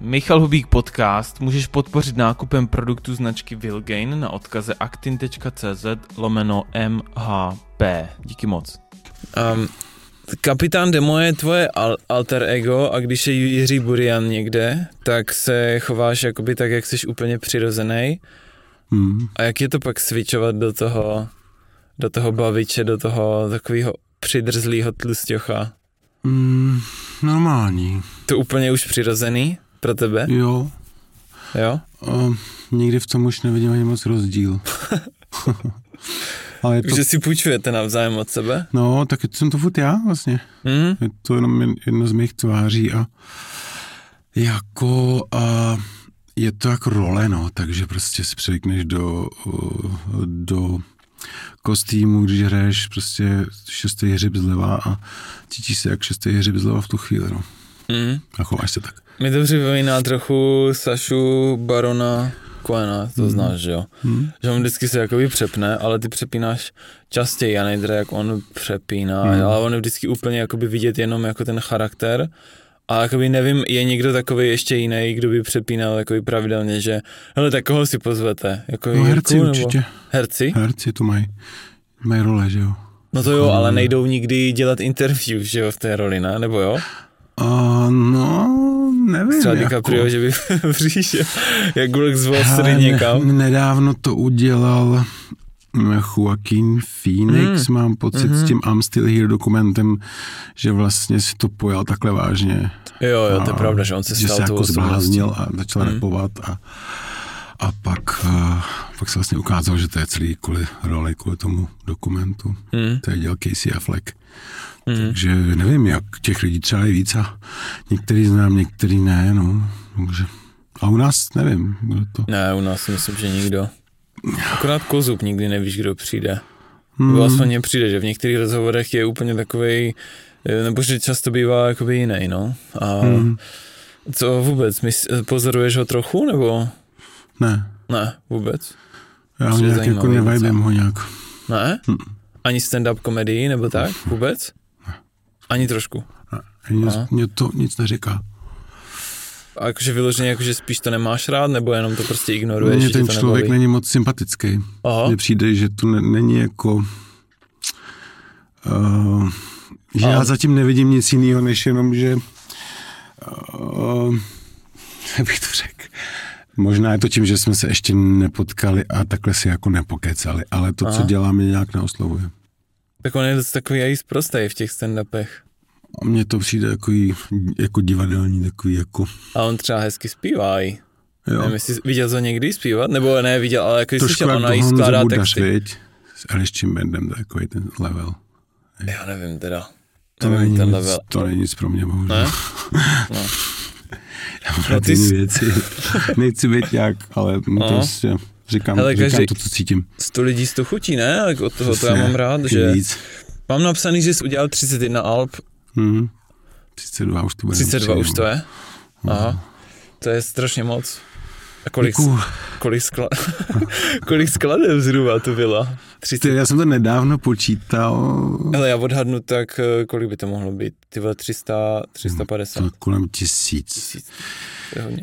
Michal Hubík podcast můžeš podpořit nákupem produktu značky Vilgain na odkaze actin.cz lomeno MHP. Díky moc. Um, kapitán Demo je tvoje al- alter ego a když je Jiří Burian někde, tak se chováš jakoby tak, jak jsi úplně přirozený. Hmm. A jak je to pak switchovat do toho, do toho baviče, do toho takového přidrzlého tlustěcha? Mm, normální. To úplně už přirozený pro tebe? Jo. Jo? Uh, nikdy v tom už nevidím ani moc rozdíl. Ale je to... Že si půjčujete navzájem od sebe? No, tak jsem to furt já vlastně. Mm. Je to jenom jedno z mých tváří a jako a je to jako role, no, takže prostě si převykneš do, do kostýmu, když hraješ prostě šestý hřib zleva a cítíš se jak šestý hřib zleva v tu chvíli, no. Mm. A chováš se tak. Mi to připomíná trochu Sašu Barona Koena, to mm. znáš, že jo? Mm. Že on vždycky se jakoby přepne, ale ty přepínáš častěji a nejde jak on přepíná, mm. ale on je vždycky úplně jakoby vidět jenom jako ten charakter a jakoby nevím, je někdo takový ještě jiný, kdo by přepínal jakoby pravidelně, že hele, tak koho si pozvete? Jako no herci Jirku, určitě. Herci? Herci to mají, mají role, že jo? No to jo, ale nejdou nikdy dělat interview, že jo, v té roli, ne? Nebo jo? Uh, no, nevím. Třeba jako. DiCaprio, že by přišel jak Gulek z Wall Street někam. Nedávno to udělal Joaquin Phoenix, mm. mám pocit, mm-hmm. s tím I'm Still Here dokumentem, že vlastně si to pojal takhle vážně. Jo, jo, to je pravda, že on se stal že se jako zbláznil a začal mm. repovat a, a pak, uh, pak se vlastně ukázalo, že to je celý kvůli roli, kvůli tomu dokumentu. Mm. To je děl Casey Affleck. Mm. Takže nevím, jak těch lidí třeba je víc a některý znám, některý ne, no. Takže, a u nás nevím, kdo to. Ne, u nás myslím, že nikdo. Akorát Kozub nikdy nevíš, kdo přijde. Hmm. Nebo aspoň mě přijde, že v některých rozhovorech je úplně takový, eh, nebo že často bývá jakoby jiný, no. A hmm. co vůbec, pozoruješ ho trochu, nebo? Ne. Ne, vůbec. Já ho nějak jako nevajbím ho nějak. Ne? Hmm. Ani stand-up komedii, nebo tak, vůbec? Ani trošku? Ne. Ani mě to nic neříká. A jakože vyloženě, jakože spíš to nemáš rád, nebo jenom to prostě ignoruješ? Mně ten to člověk nebaví? není moc sympatický. Mně přijde, že to ne, není jako... Uh, že já zatím nevidím nic jiného, než jenom, že... Uh, jak bych to řekl? Možná je to tím, že jsme se ještě nepotkali a takhle si jako nepokecali, ale to, Aha. co děláme, nějak neoslovuje. Tak on je dost takový i prostý v těch stand-upech. A mně to přijde jako, jako divadelní, takový jako... A on třeba hezky zpívá i. Jo. Nevím, jestli viděl to někdy zpívat, nebo ne, viděl, ale jako slyšel, ona jí skládá texty. Viď? S Aleščím Bandem, takový ten level. Já nevím teda. To, nevím, není, ten level. Nic, to není nic pro mě, bohužel. Ne? No. Já mám no, ty jsi... věci. Nechci být nějak, ale no. prostě říkám, Hele, říkám to, co cítím. 100 lidí to chutí, ne? Tak od toho to já mám rád, že... Víc. Mám napsaný, že jsi udělal 31 alb Mm. 32 už to bude. 32 už to je? Aha. To je strašně moc. A kolik, kolik, skla, kolik skladeb zhruba to byla? 30. Já jsem to nedávno počítal. Ale já odhadnu tak, eh, kolik by to mohlo být? Ty 300, 350? To kolem tisíc. tisíc.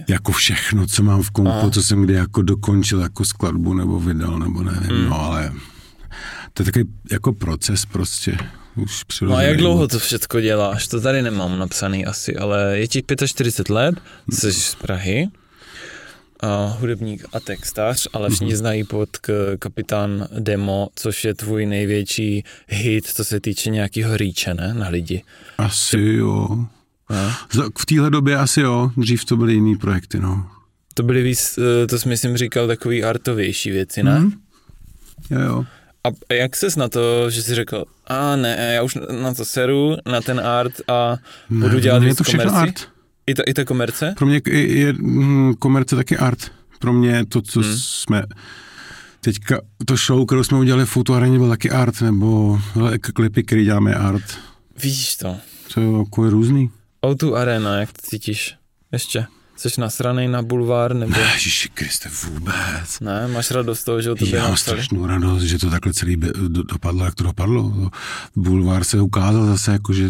Jako všechno, co mám v kompu, co jsem kdy jako dokončil jako skladbu nebo vydal, nebo nevím, mm. no ale to je takový jako proces prostě. Už no a jak dlouho to všechno děláš? To tady nemám napsaný asi, ale je ti 45 let, jsi z Prahy, a hudebník a textař, ale všichni mm-hmm. znají pod k, kapitán Demo, což je tvůj největší hit, co se týče nějakého rýče, ne, na lidi. Asi jo. A? V téhle době asi jo, dřív to byly jiný projekty, no. To byly víc, eh, to jsi myslím říkal, takový artovější věci, ne? Mm. Jo, jo. A jak ses na to, že jsi řekl, a ne, já už na to seru, na ten art a ne, budu dělat víc to komerci? art. I ta, I ta komerce? Pro mě je, je hm, komerce taky art. Pro mě to, co hmm. jsme teďka, to show, kterou jsme udělali v Futuareně, byl taky art, nebo klipy, který děláme art. Vidíš to. To je jako různý. O2 Arena, jak to cítíš? Ještě? Jsi nasranej na bulvár? Nebo... Ne, Ježiši Kriste, vůbec. Ne, máš radost toho, že o tobě Já mám strašnou radost, že to takhle celý do, dopadlo, jak to dopadlo. Bulvár se ukázal zase jako, že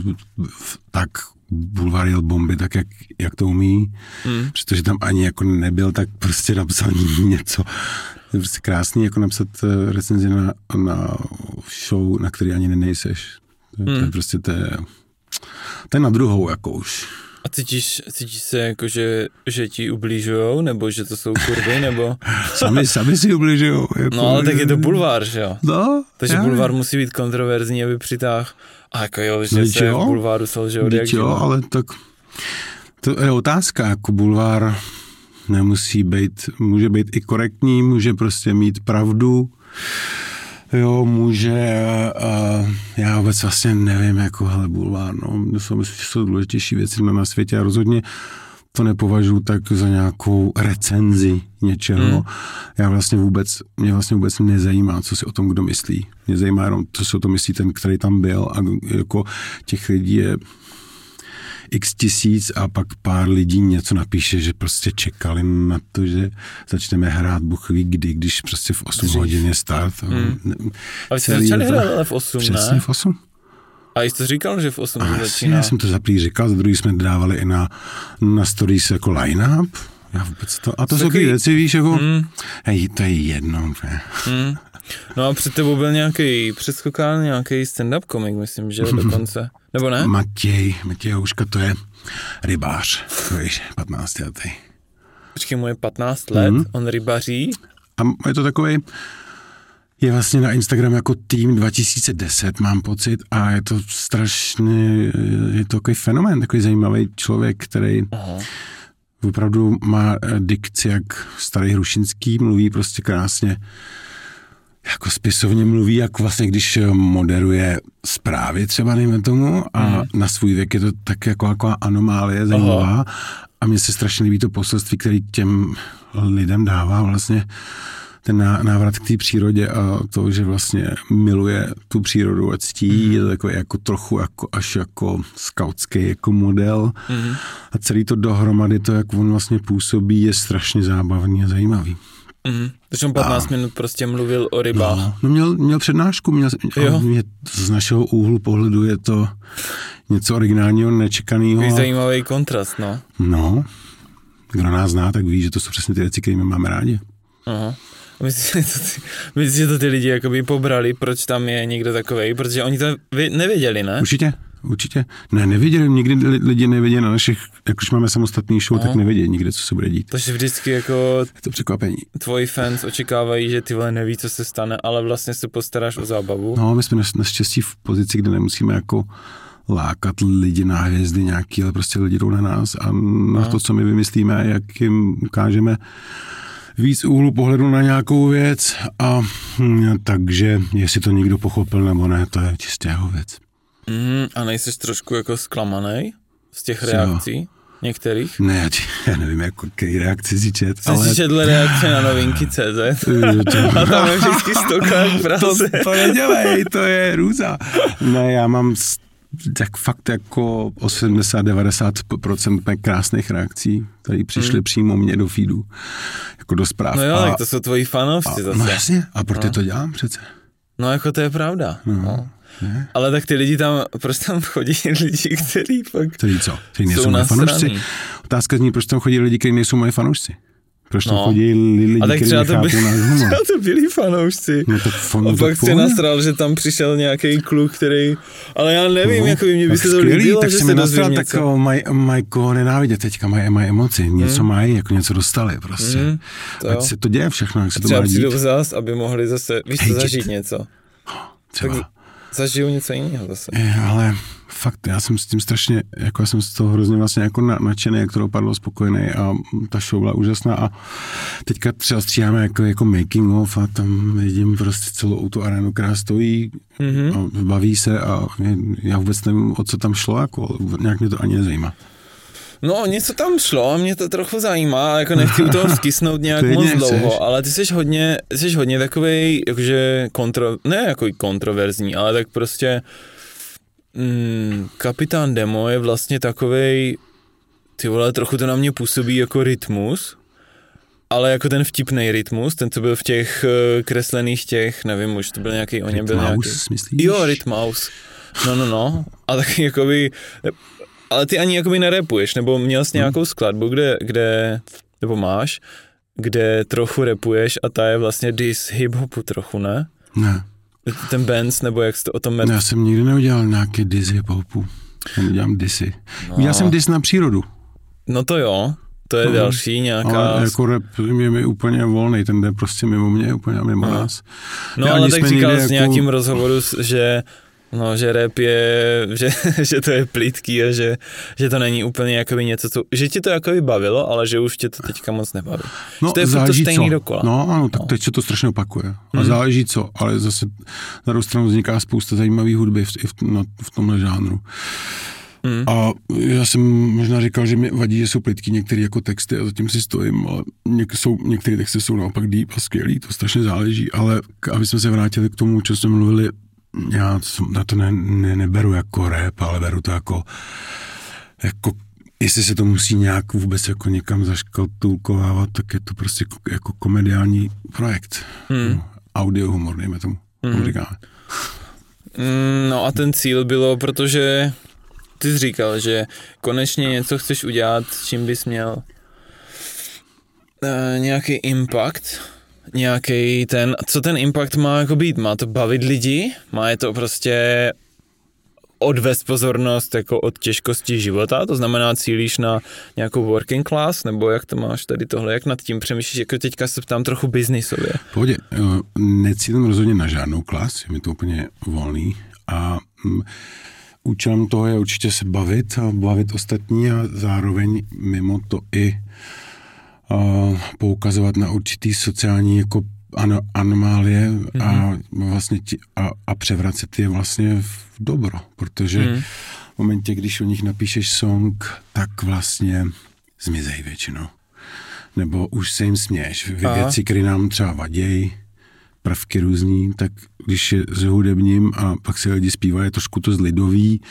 tak bulvár jel bomby tak, jak, jak to umí, mm. přestože tam ani jako nebyl, tak prostě napsal něco. Je prostě krásný jako napsat eh, recenzi na, na show, na který ani nejseš. To, mm. to je hmm. prostě to je, to je na druhou jako už. A cítíš, cítíš se jako, že, že ti ubližujou, nebo že to jsou kurvy, nebo... sami, sami si ubližujou. Jako... No ale tak je to bulvár, že jo? No. Takže bulvár musí být kontroverzní, aby přitáhl. A jako jo, že no, se jo? v bulváru selžou, jak jo, ale tak to je otázka, jako bulvár nemusí být, může být i korektní, může prostě mít pravdu, jo, může, uh, já vůbec vlastně nevím, jako hele, bulvár, no, myslím, že jsou důležitější věci na světě a rozhodně to nepovažuji tak za nějakou recenzi něčeho. Hmm. Já vlastně vůbec, mě vlastně vůbec nezajímá, co si o tom kdo myslí. Mě zajímá jenom, co si o tom myslí ten, který tam byl a jako těch lidí je x tisíc a pak pár lidí něco napíše, že prostě čekali na to, že začneme hrát Bůh ví kdy, když prostě v 8 Dřív. hodin je start. Hmm. A vy jste začali hrát ale v 8, Přesně ne? v 8. A jsi to říkal, že v 8 a začíná? Já jsem to za říkal, za druhý jsme dávali i na, na stories jako line-up. Já vůbec to, a to jsou takový věci, víš, jako, mm. hej, to je jedno. Mm. No a před tebou byl nějaký přeskokán, nějaký stand-up komik, myslím, že dokonce. Nebo ne? Matěj, Matěj Houška, to je rybář, to je 15 letý. Počkej, mu je 15 let, mm. on rybaří. A je to takový, je vlastně na Instagram jako tým 2010, mám pocit, a je to strašně, je to takový fenomén, takový zajímavý člověk, který Aha. opravdu má dikci jak starý Hrušinský, mluví prostě krásně jako spisovně mluví, jak vlastně když moderuje zprávy třeba, nejme tomu, a mm. na svůj věk je to tak jako, jako anomálie zajímavá. Aha. A mně se strašně líbí to poselství, který těm lidem dává vlastně ten návrat k té přírodě a to, že vlastně miluje tu přírodu a ctí, mm. je to takový jako trochu jako až jako skautský jako model mm. a celý to dohromady, to, jak on vlastně působí, je strašně zábavný a zajímavý. Mm. Takže on 15 a, minut prostě mluvil o rybách. No, no měl, měl přednášku, měl, jo. Mě, z našeho úhlu pohledu je to něco originálního, nečekaného. Je zajímavý kontrast, no. No, kdo nás zná, tak ví, že to jsou přesně ty věci, které my máme rádi. Aha. Myslím, že to ty, myslím, že to ty lidi jakoby pobrali, proč tam je někdo takový, protože oni to nevěděli, ne? Určitě, určitě. Ne, nevěděli, nikdy lidi nevěděli na našich, jak už máme samostatný show, Aha. tak nevěděli nikdy, co se bude dít. Takže vždycky jako... Je to překvapení. Tvoji fans očekávají, že ty vole neví, co se stane, ale vlastně se postaráš o zábavu. No, my jsme naštěstí v pozici, kde nemusíme jako lákat lidi na hvězdy nějaký, ale prostě lidi jdou na nás a na Aha. to, co my vymyslíme, jak jim ukážeme víc úhlu pohledu na nějakou věc a hm, takže jestli to někdo pochopil nebo ne, to je čistě jeho věc. Mm, a nejsi trošku jako zklamaný z těch Co? reakcí? Některých? Ne, já, já nevím, jako jaký reakci si čet, Jsi ale... četl reakce na novinky CZ a tam je vždycky stokrát práce. To, to nedělej, to je růza. Ne, já mám tak fakt jako 80-90% krásných reakcí, které přišly hmm. přímo mě do feedu, jako do zpráv. No jo, a, tak to jsou tvoji fanovci zase. No jasně, a proto no. to dělám přece. No jako to je pravda. No. no. Ne? Ale tak ty lidi tam, proč tam chodí lidi, kteří fakt Který co? Který nejsou moje fanoušci? Otázka zní, proč tam chodí lidi, kteří nejsou moje fanoušci. Proč no. chodí lidi, a tak třeba to, by, třeba to byli fanoušci. No to fan, a pak se nastral, že tam přišel nějaký kluk, který... Ale já nevím, no, jako by mě by se to líbilo, tak že se mi nastral, tak mají maj koho nenávidět teďka, mají maj emoci, něco hmm. mají, jako něco dostali prostě. Hmm, to Ať se to děje všechno, jak se to má dít. zás, aby mohli zase, víš, to zažít něco. Třeba. Tak zažiju něco jiného zase. Je, ale fakt, já jsem s tím strašně, jako já jsem z toho hrozně vlastně jako nadšený, jak to dopadlo spokojený a ta show byla úžasná a teďka třeba stříháme jako, jako making of a tam vidím prostě celou tu arénu, která stojí mm-hmm. a baví se a já vůbec nevím, o co tam šlo, jako nějak mě to ani nezajímá. No, něco tam šlo a mě to trochu zajímá, jako nechci u toho skysnout nějak moc dlouho, chceš. ale ty jsi hodně, jsi hodně takový, jakože kontro, ne jako kontroverzní, ale tak prostě mm, kapitán Demo je vlastně takovej, ty vole, trochu to na mě působí jako rytmus, ale jako ten vtipný rytmus, ten, co byl v těch uh, kreslených těch, nevím už, to byl nějaký, o něm byl nějaký. myslíš? Jo, Rytmaus. No, no, no. A tak jakoby ale ty ani jakoby nerepuješ, nebo měl jsi nějakou skladbu, kde, kde, nebo máš, kde trochu repuješ a ta je vlastně dis hip-hopu trochu, ne? Ne. Ten Benz, nebo jak jsi to o tom Ne, já jsem nikdy neudělal nějaký dis hip-hopu. Já nedělám disy. No. Udělal jsem dis na přírodu. No to jo, to je No. další nějaká... Ale jako rap je mi úplně volný, ten jde prostě mimo mě, úplně mimo No. nás. No ale tak říkal jsi v jako- nějakým rozhovoru, že No, že rap je, že, že to je plítký a že, že to není úplně jakoby něco, co, že ti to jakoby bavilo, ale že už tě to teďka moc nebaví. No, že to je furt to záleží stejný co. dokola. No ano, tak No. teď se to strašně opakuje. A Hmm. záleží co, ale zase na druhou stranu vzniká spousta zajímavých hudby v, v, no, v tomhle žánru. Hmm. A já jsem možná říkal, že mi vadí, že jsou plitký některé jako texty a zatím si stojím, ale něk, jsou, některé texty jsou naopak deep a skvělý, to strašně záleží, ale aby jsme se vrátili k tomu, co jsme mluvili, já na to ne, ne, neberu jako rap, ale beru to jako, jako jestli se to musí nějak vůbec jako někam zaškatulkovávat, tak je to prostě ko- jako komediální projekt. Hmm. No, audio humor, dejme tomu. Hmm. Říkáme. Mm, No a ten cíl bylo, protože ty jsi říkal, že konečně něco chceš udělat, čím bys měl uh, nějaký impact, nějaký ten, co ten impact má jako být? Má to bavit lidi? Má je to prostě odvést pozornost jako od těžkosti života, to znamená cílíš na nějakou working class, nebo jak to máš tady tohle, jak nad tím přemýšlíš, jako teďka se ptám trochu biznisově. Pohodě, necílím rozhodně na žádnou klas, je mi to úplně volný a mm, účelem toho je určitě se bavit a bavit ostatní a zároveň mimo to i poukazovat na určitý sociální jako ano, anomálie mm-hmm. a vlastně ti, a, a převracet je vlastně v dobro, protože Mhm. mm. v momentě, když o nich napíšeš song, tak vlastně zmizej většinou. Nebo už se jim směješ. Aha. věci, které nám třeba vadějí, prvky různý, tak když je s hudebním a pak se lidi zpívají, je trošku to zlidový,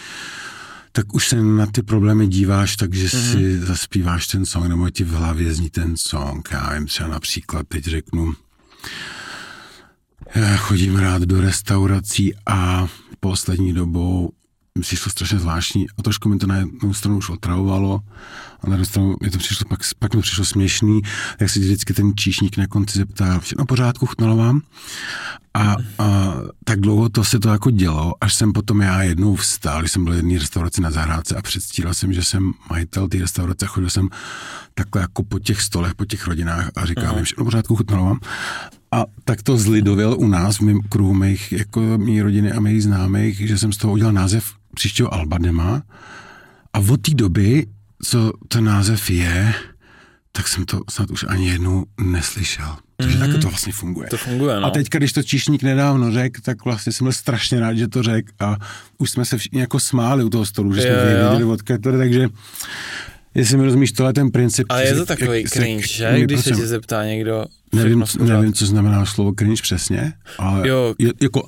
tak už se na ty problémy díváš, takže mm-hmm. si zaspíváš ten song, nebo ti v hlavě zní ten song. Já vím, třeba například teď řeknu, já chodím rád do restaurací a poslední dobou mi přišlo strašně zvláštní a trošku mi to na jednu stranu už otravovalo a na stranu mi to přišlo, pak, pak mi přišlo směšný, jak se vždycky ten číšník na konci zeptá, všechno pořádku, chutnalo vám? A, a tak dlouho to se to jako dělo, až jsem potom já jednou vstal, když jsem byl v jedné restauraci na zahrádce a předstíral jsem, že jsem majitel té restaurace, chodil jsem takhle jako po těch stolech, po těch rodinách a říkám jim, všechno pořádku, chutnalo vám? A tak to zlidověl u nás v mém kruhu mých, jako mý rodiny a mých známých, že jsem z toho udělal název příštího Alba Dema. A od té doby, co ten název je, tak jsem to snad už ani jednou neslyšel. Takže mm-hmm. tak to vlastně funguje. To funguje, no. A teďka, když to číšník nedávno řekl, tak vlastně jsem byl strašně rád, že to řekl a už jsme se všichni jako smáli u toho stolu, že jsme jo. věděli odkud to takže jestli mi rozumíš, tohle je ten princip. Ale je to takový jak se- cringe, že? Když se prosím- tě zeptá někdo, Nevím, nevím, co znamená slovo cringe přesně, ale Jo. je, jako,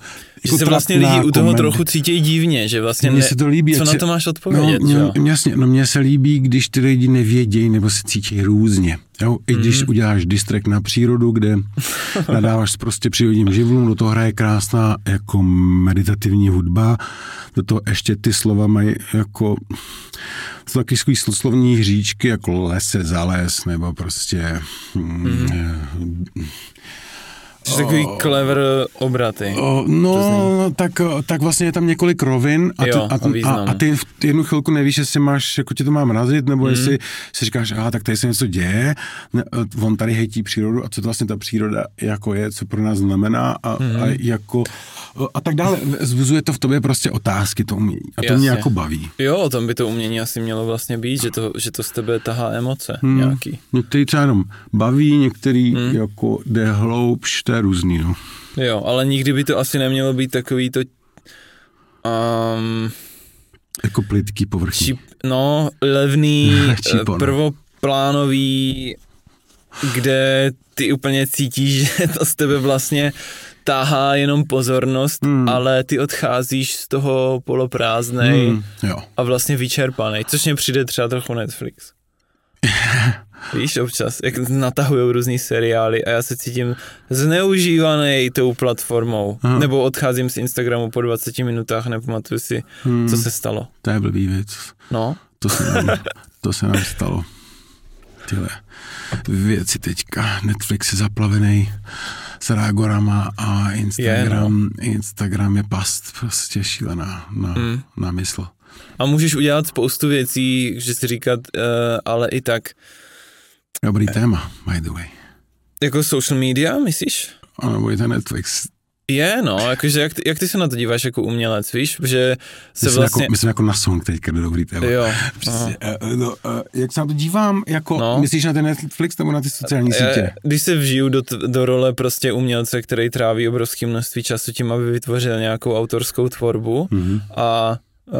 Že jako se vlastně lidi u toho trochu cítí divně, že vlastně Mně ne, se to líbí. co na se- to máš No, odpovědět, že jo? mě, jasně, no mně se líbí, když ty lidi nevědějí nebo se cítí různě. Jo? I když Mhm. uděláš distrek na přírodu, kde nadáváš prostě přírodním živlům, do toho hraje krásná jako meditativní hudba, do toho ještě ty slova mají jako jsou taky takový sl- slovní hříčky, jako lese za les, nebo prostě mm, eh, Jsi takový clever obraty. O, no, no, tak, tak vlastně je tam několik rovin a, Jo, ty, a a, a, a ty v jednu chvilku nevíš, jestli máš, jako tě to má mrazit, nebo mm. jestli si říkáš, aha, tak tady se něco děje, ne, on tady hejtí přírodu a co to vlastně ta příroda jako je, co pro nás znamená a, mm. a jako a tak dále. Zbuzuje to v tobě prostě otázky, to umění. A to Jasně. mě jako baví. Jo, o tom by to umění asi mělo vlastně být, že to, že to z tebe tahá emoce hmm. nějaký. Některý třeba jenom baví, některý mm. jako jde hloubš, to je různý, no. Jo, ale nikdy by to asi nemělo být takový to um, Jako plitký povrchní. čip, no, levný, Čípo, no. eh, prvoplánový, kde ty úplně cítíš, že to z tebe vlastně táhá jenom pozornost, Hmm. ale ty odcházíš z toho poloprázdnej Hmm, jo. a vlastně vyčerpaný, což mě přijde třeba trochu Netflix. Víš, občas, jak natahujou různý seriály a já se cítím zneužívaný tou platformou. Aha. Nebo odcházím z Instagramu po 20 minutách, nepamatuju si, Hmm. co se stalo. To je blbý věc. No, to se nám, to se nám stalo. Tyhle věci teďka. Netflix je zaplavený s rágorama a Instagram, je, no. Instagram je past prostě šílená na, mm. na mysl. A můžeš udělat spoustu věcí, že si říkat, uh, ale i tak. Dobrý téma, by the way. Jako social media, myslíš? A nebo i ten Netflix. Je, no, jakože jak, ty, jak ty se na to díváš jako umělec, víš, že se myslím vlastně... Jako, myslím jako na song teďka, do dobrý téma. Jo. Přesně, uh, no, uh, jak se na to dívám, jako, no. myslíš na ten Netflix nebo na ty sociální sítě? Když se vžiju do, do role prostě umělce, který tráví obrovské množství času tím, aby vytvořil nějakou autorskou tvorbu mm-hmm. a uh,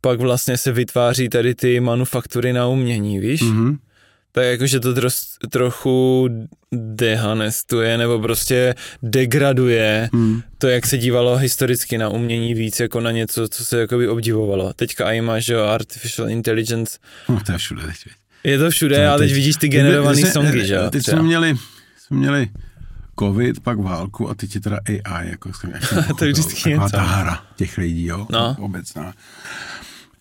pak vlastně se vytváří tady ty manufaktury na umění, víš? Mm-hmm tak jakože to tro, trochu dehanestuje nebo prostě degraduje hmm. to, jak se dívalo historicky na umění víc jako na něco, co se jakoby obdivovalo. Teďka i máš, jo, artificial intelligence. No, to je všude teď. Je to všude, to ale teď, teď vidíš ty generované songy, že jo? Teď jsme měli, jsme měli covid, pak válku a teď je teda AI, jako, jako to je vždycky něco. ta hra těch lidí, jo, no. obecná.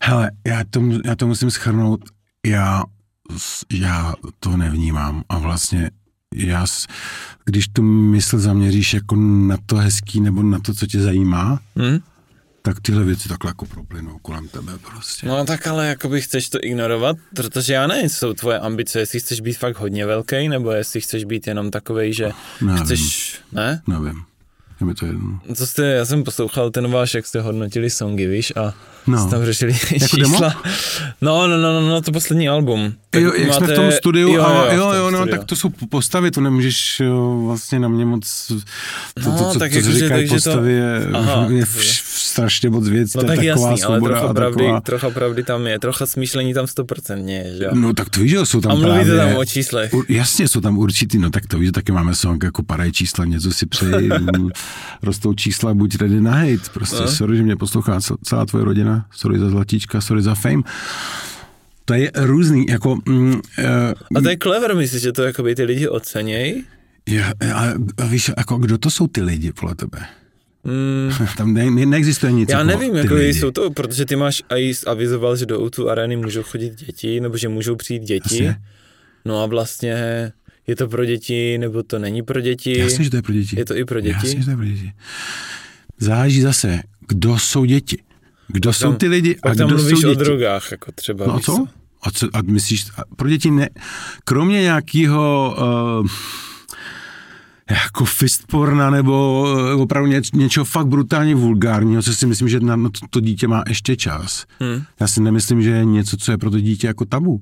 Hele, já to, já to musím schrnout, já já to nevnímám a vlastně já, když tu mysl zaměříš jako na to hezký nebo na to, co tě zajímá, hmm? tak tyhle věci takhle jako proplynou kolem tebe prostě. No tak ale jakoby chceš to ignorovat, protože já nevím, co jsou tvoje ambice, jestli chceš být fakt hodně velký, nebo jestli chceš být jenom takovej, že nevím. chceš, ne? Nevím. Je mi to jedno. Co jste, já jsem poslouchal ten váš, jak jste hodnotili songy, víš, a no. jste tam řešili jako čísla. Demo? No, no, no, no, no, to poslední album. Tak jo, jak máte... jsme v tom studiu, jo, a, jo, jo, jo, no, tak to jsou postavy, to nemůžeš jo, vlastně na mě moc, to, no, to, co, tak to, co jako, říkají postavy, to... je, Aha, je strašně moc věcí, no, to je tak taková jasný, ale trocha pravdy, taková... trocha pravdy tam je, trocha smýšlení tam 100% je, že jo? No tak to víš, že jsou tam A mluvíte právě, tam o číslech. U, jasně, jsou tam určitý, no tak to víš, taky máme song jako padají čísla, něco si přeji, rostou čísla, buď ready na hate, prostě, no. sorry, že mě poslouchá celá tvoje rodina, sorry za zlatíčka, sorry za fame. To je různý, jako... Mm, uh, a to je clever, myslíš, že to jakoby ty lidi ocenějí? Ja, a, a víš, jako kdo to jsou ty lidi podle tebe? Mm. Tam ne, ne, neexistuje nic. Já jako nevím, jako jsou to, protože ty máš i avizoval, že do o areny můžou chodit děti, nebo že můžou přijít děti. Jasně. No a vlastně je to pro děti, nebo to není pro děti. Jasně, že to je pro děti. Je to i pro děti. Jasně, že to je pro děti. Záleží zase, kdo jsou děti. Kdo jsou ty lidi a kdo mluvíš jsou děti. o drogách, jako třeba. No a co? A, co? a myslíš, a pro děti ne, kromě nějakého uh, jako fistporna nebo uh, opravdu něč, něčeho fakt brutálně vulgárního, co si myslím, že na to, to dítě má ještě čas. Hmm. Já si nemyslím, že je něco, co je pro to dítě jako tabu.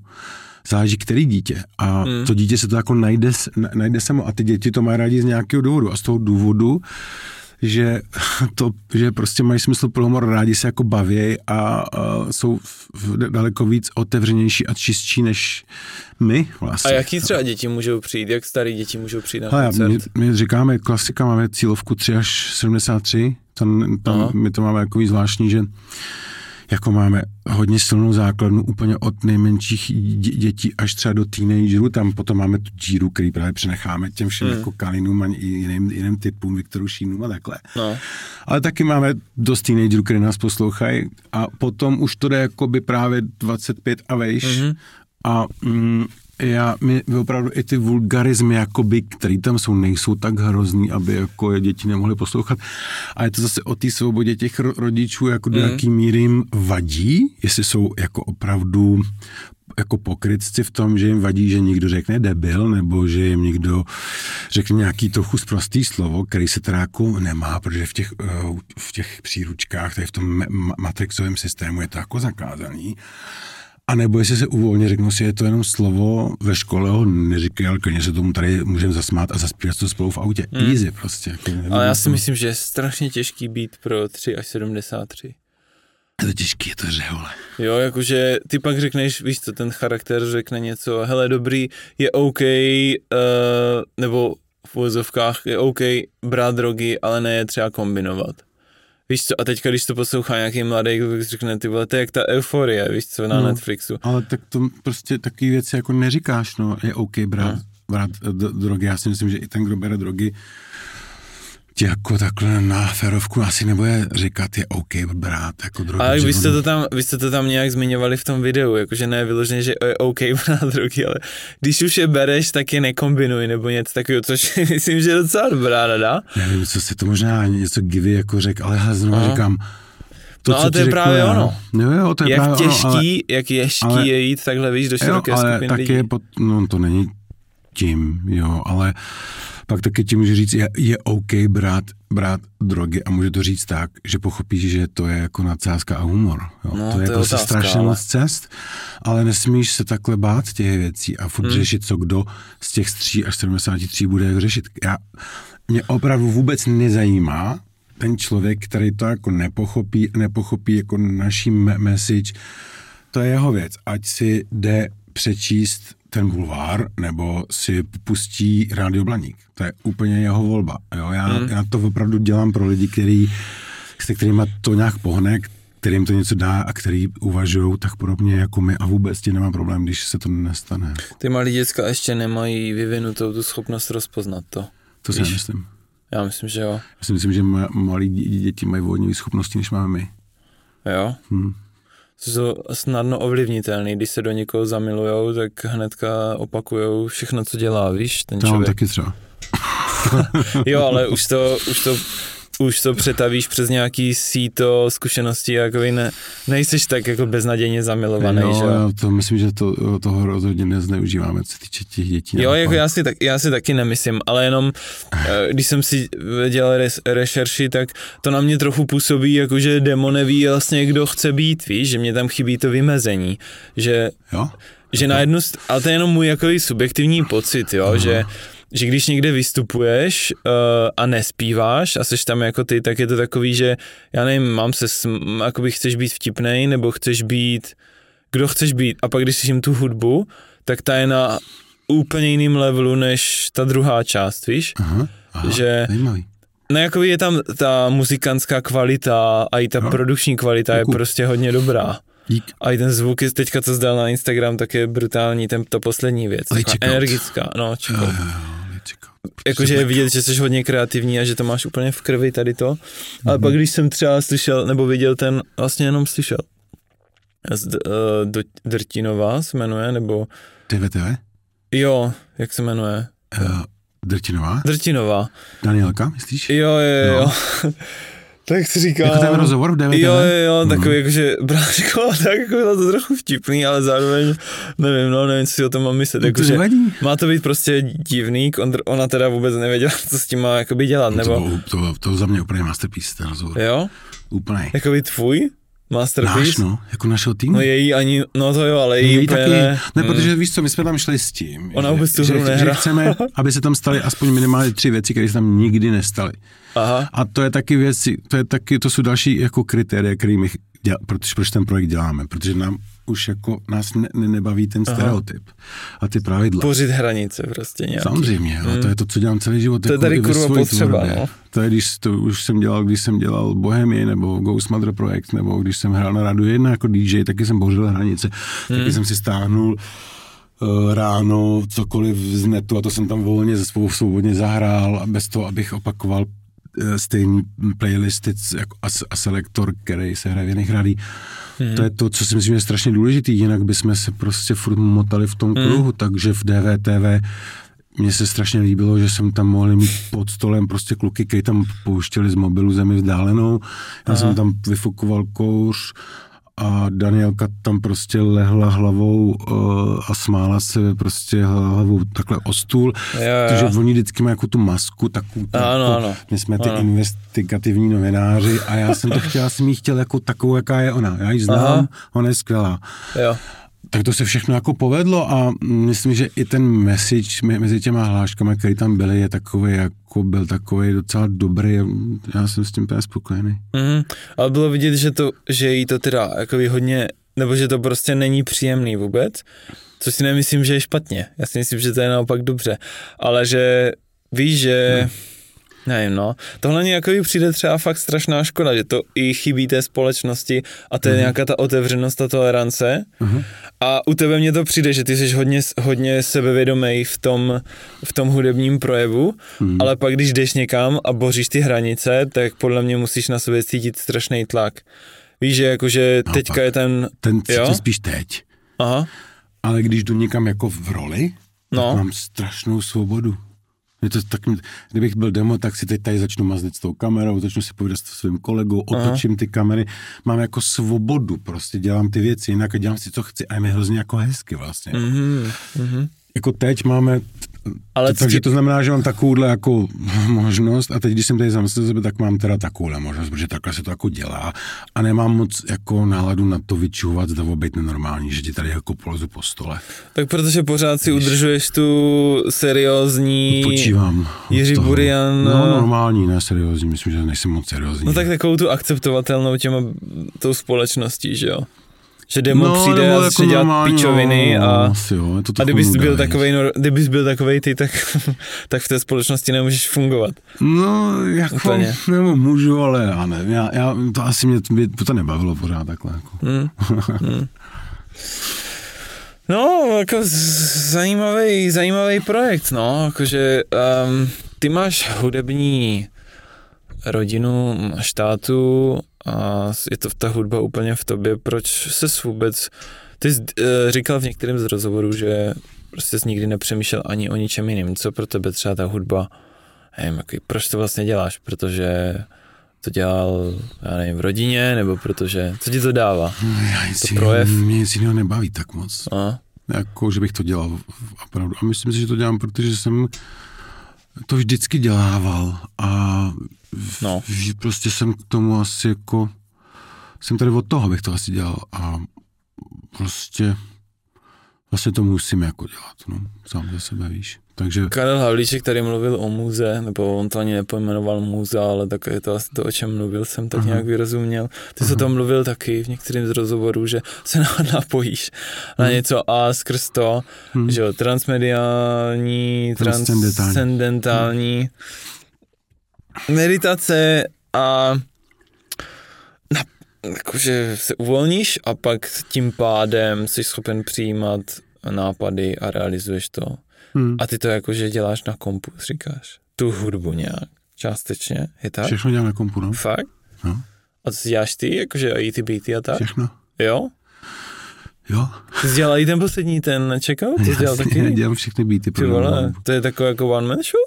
Záleží, který dítě. A hmm. to dítě se to jako najde, najde samo. A ty děti to mají rádi z nějakého důvodu. A z toho důvodu že to, že prostě mají smysl pro humor, rádi se jako baví a, a jsou v, daleko víc otevřenější a čistší než my vlastně. A jaký třeba děti můžou přijít, jak starý děti můžou přijít na Hele, koncert? My, my říkáme, klasika, máme cílovku 3 až 73, tam, tam my to máme jako zvláštní, že jako máme hodně silnou základnu úplně od nejmenších dětí až třeba do teenagerů, tam potom máme tu díru, který právě přenecháme těm všem hmm. jako kalinům a jiným, jiným typům, Viktoru Šínům a takhle. No. Ale taky máme dost teenagerů, který nás poslouchají a potom už to jde jako by právě 25 a vejš mm-hmm. a mm, já, my, my opravdu i ty vulgarizmy, jakoby, které tam jsou, nejsou tak hrozný, aby jako je děti nemohly poslouchat. A je to zase o té svobodě těch rodičů, jako do mm. jaký míry jim vadí, jestli jsou jako opravdu jako pokrytci v tom, že jim vadí, že někdo řekne debil, nebo že jim někdo řekne nějaký trochu zprostý slovo, který se teda jako nemá, protože v těch, eh, v těch příručkách, tady v tom matrixovém systému je to jako zakázaný. A nebo jestli se uvolně řeknu si, je to jenom slovo, ve škole ho neříkají, ale klidně se tomu tady můžeme zasmát a zaspívat to spolu v autě. Hmm. Easy prostě. Jako ale já si myslím, že je strašně těžký být pro 3 až 73. Je to těžký, je to řehole. Jo, jakože ty pak řekneš, víš co, ten charakter řekne něco, hele dobrý, je OK, uh, nebo v úvozovkách je OK brát drogy, ale ne je třeba kombinovat. Víš co, a teďka, když to poslouchá nějaký mladý, tak řekne, ty vole, to je jak ta euforie, víš co, na no, Netflixu. Ale tak to prostě taky věci jako neříkáš, no, je OK brát, no. brát drogy, já si myslím, že i ten, kdo bere drogy, ti jako takhle na ferovku asi nebude říkat, je OK brát jako drogy. Ale vy jste, to tam, vy jste to tam nějak zmiňovali v tom videu, jakože ne vyloženě, že je OK brát drogy, ale když už je bereš, tak je nekombinuj nebo něco takového, což myslím, že je docela dobrá rada. Nevím, co si to možná něco Givy jako řek, ale já znovu říkám, to, no ale to je právě já. ono. Jo, jo, to je jak právě těžký, ono, ale, jak těžký ale, je jít takhle, víš, do široké jo, ale skupiny taky lidí. je pod, no to není tím, jo, ale pak taky ti může říct, je, je OK brát, brát drogy a může to říct tak, že pochopíš, že to je jako nadsázka a humor. Jo. No, to je to je prostě otázka, strašně ale- moc cest, ale nesmíš se takhle bát těch věcí a furt Hmm. řešit, co kdo z těch 3 až 73 bude řešit. Já, mě opravdu vůbec nezajímá ten člověk, který to jako nepochopí, nepochopí jako naší me- message, to je jeho věc. Ať si jde přečíst ten bulvár, nebo si pustí rádio Blaník. To je úplně jeho volba. Jo? Já, Hmm. já to opravdu dělám pro lidi, který, se kterými to nějak pohne, kterým to něco dá a který uvažují tak podobně jako my a vůbec ti nemá problém, když se to nestane. Ty malí děcka ještě nemají vyvinutou tu schopnost rozpoznat to. To si myslím. Já myslím, že jo. Já si myslím, že ma- malí dě- děti mají vodní schopnosti, než máme my. Jo? Hm. To jsou snadno ovlivnitelný, když se do někoho zamilujou, tak hnedka opakujou všechno, co dělá, víš, ten To člověk. taky třeba. Jo, ale už to, už to, už to přetavíš přes nějaký síto zkušeností, jako ne, nejseš tak jako beznadějně zamilovaný, jo, že jo? to myslím, že to, toho rozhodně nezneužíváme, co týče těch dětí. Jo, jako já si, tak, já si taky nemyslím, ale jenom, eh, když jsem si dělal res, rešerši, tak to na mě trochu působí, jako že demo neví vlastně, kdo chce být, víš, že mě tam chybí to vymezení, že, Jo? že na jednu, ale to je jenom můj jako subjektivní pocit, jo, že že když někde vystupuješ uh, a nespíváš a seš tam jako ty, tak je to takový, že já nevím, mám se, sm- jakoby chceš být vtipnej, nebo chceš být, kdo chceš být a pak když slyším tu hudbu, tak ta je na úplně jiným levelu než ta druhá část, víš? Aha, aha Že- zajímavý. No jako je tam ta muzikantská kvalita a i ta Jo. produkční kvalita je Děkuju. prostě hodně dobrá. Dík. A i ten zvuk, je teďka co zdal na Instagram, tak je brutální, ten, ta poslední věc. Energická, no, čekal. Jakože je vidět, že jsi hodně kreativní a že to máš úplně v krvi tady to. Ale pak, když jsem třeba slyšel, nebo viděl ten, vlastně jenom slyšel, z, uh, do, Drtinová se jmenuje, nebo TVTV? jo, jak se jmenuje? Uh, Drtinová? Drtinová. Danielka, myslíš? Jo, jo, jo. No. tak si říkám... Jako ten rozhovor v DVTV? Jo, jo, jo, Mhm. takový jakože bráško, tak jako bylo to trochu vtipný, ale zároveň nevím, no, nevím, co si o tom mám myslet, To jakože nevadí. má to být prostě divný, kontr- ona teda vůbec nevěděla, co s tím má jakoby dělat, To, nebo, bylo- to, to, za mě úplně masterpiece, ten rozhovor. jo, Úplně. jakoby tvůj masterpiece, Náš, no, jako našeho týmu. no její ani, no to jo, ale její, Její úplně taky, ne, ne, protože víš co, my jsme tam šli s tím, Ona že, vůbec tu že, že nehra. chceme, aby se tam staly aspoň minimálně tři věci, které se tam nikdy nestaly. Aha, A to je taky věci, to je taky, to jsou další jako kritéria, který my děl, proč, proč ten projekt děláme, protože nám už jako nás ne, ne, nebaví ten stereotyp a ty pravidla. pořit hranice prostě nějak. Samozřejmě, jo, to je to, co dělám celý život. To je jako tady kurva potřeba, tvorbě. no. To je, když to už jsem dělal, když jsem dělal Bohemie nebo Ghost Mother projekt, nebo když jsem hrál na Radu 1 jako DJ, taky jsem bořil hranice. Hmm. Taky jsem si stáhnul uh, ráno cokoliv z netu a to jsem tam volně svou svobodně zahrál a bez toho, abych opakoval eh, stejný playlisty jako a, selektor, který se hraje v jiných. Hmm. To je to, co si myslím, že je strašně důležitý, jinak bychom se prostě furt motali v tom kruhu, takže v DVTV mně se strašně líbilo, že jsem tam mohl mít pod stolem prostě kluky, kteří tam pouštěli z mobilu zemi vzdálenou. Já jsem tam vyfukoval kouř a Danielka tam prostě lehla hlavou uh, a smála se prostě hlavou takhle o stůl, Jo, jo. protože oni vždycky mají jako tu masku, takovou, Ano, jako, ano. my jsme ty Ano. investigativní novináři a já jsem to chtěl, já jsem jí chtěl jako takovou, jaká je ona. Já ji znám, Aha. ona je skvělá Jo. Tak to se všechno jako povedlo a myslím, že i ten message me- mezi těma hláškama, které tam byly, je takový, jako byl takový docela dobrý. Já jsem s tím úplně spokojený. Mhm. Ale bylo vidět, že, to, že jí to teda jako hodně, nebo že to prostě není příjemný vůbec, což si nemyslím, že je špatně. Já si myslím, že to je naopak dobře. Ale že víš, že Nevím, no. Tohle nějaký přijde třeba fakt strašná škoda, že to i chybí té společnosti a to je uh-huh. nějaká ta otevřenost a tolerance. Uh-huh. A u tebe mně to přijde, že ty jsi hodně, hodně sebevědomý v tom, v tom hudebním projevu, uh-huh. ale pak když jdeš někam a boříš ty hranice, tak podle mě musíš na sobě cítit strašný tlak. Víš, že jakože no, teďka je ten... Ten cítím spíš teď. Aha. Ale když jdu někam jako v roli, no. tak mám strašnou svobodu. Je to tak, kdybych byl demo, tak si teď tady začnu mazlit s tou kamerou, začnu si povídat s svým kolegou, otočím Aha. ty kamery, mám jako svobodu, prostě dělám ty věci jinak a dělám si, co chci a je mi hrozně jako hezky vlastně. Mm-hmm. Jako teď máme ale to, takže to znamená, že mám takovouhle jako možnost a teď, když jsem tady zamyslel sebe, tak mám teda takovouhle možnost, protože takhle se to jako dělá a nemám moc jako náladu na to vyčuvat, zda být nenormální, že ti tady jako polezu po stole. Tak protože pořád si Víš, udržuješ tu seriózní Počívám. Jiří Burian. No normální, ne seriózní, myslím, že nejsem moc seriózní. No tak takovou tu akceptovatelnou těma tou společností, že jo? Že demo no, přijde a začne jako dělat pičoviny a, asi jo, je to a kdybys byl, takovej, no, kdybys byl takovej ty, tak, tak v té společnosti nemůžeš fungovat. No, jako, Úplně. nebo můžu, ale já nevím, já, já, to asi mě, mě to nebavilo pořád takhle. Jako. Hmm. No, jako zajímavý, zajímavý projekt, no, jakože um, ty máš hudební rodinu, štátu a je to ta hudba úplně v tobě, proč se vůbec, ty jsi uh, říkal v některém z rozhovorů, že prostě jsi nikdy nepřemýšlel ani o ničem jiným, co pro tebe třeba ta hudba, nevím, jaký, proč to vlastně děláš, protože to dělal, já nevím, v rodině, nebo protože, co ti to dává? No, já nic to projev? Mě nic jiného nebaví tak moc. A? Jako, že bych to dělal opravdu. A myslím si, že to dělám, protože jsem to vždycky dělával a no. prostě jsem k tomu asi jako, jsem tady od toho, abych to asi dělal a prostě vlastně to musím jako dělat, no, sám za sebe, víš. Takže... Karel Havlíček tady mluvil o muze, nebo on to ani nepojmenoval muza, ale tak je to asi to, o čem mluvil, jsem tak Aha. nějak vyrozuměl. Ty Aha. se tam mluvil taky v některým z rozhovorů, že se napojíš na hmm. něco a skrz to, hmm. že jo, transmediální, transcendentální hmm. Meditace a na, jakože se uvolníš a pak tím pádem jsi schopen přijímat nápady a realizuješ to. Hmm. A ty to jakože děláš na kompu, říkáš. Tu hudbu nějak, částečně, je tak? Všechno dělám na kompu, no. Fakt? No. A co si děláš ty, jakože i ty beaty a tak? Všechno. Jo? Jo. Ty jsi dělal i ten poslední, ten checkout? Ty jsi dělal taky? Já dělám všechny beaty. Ty vole, to je takový jako one man show?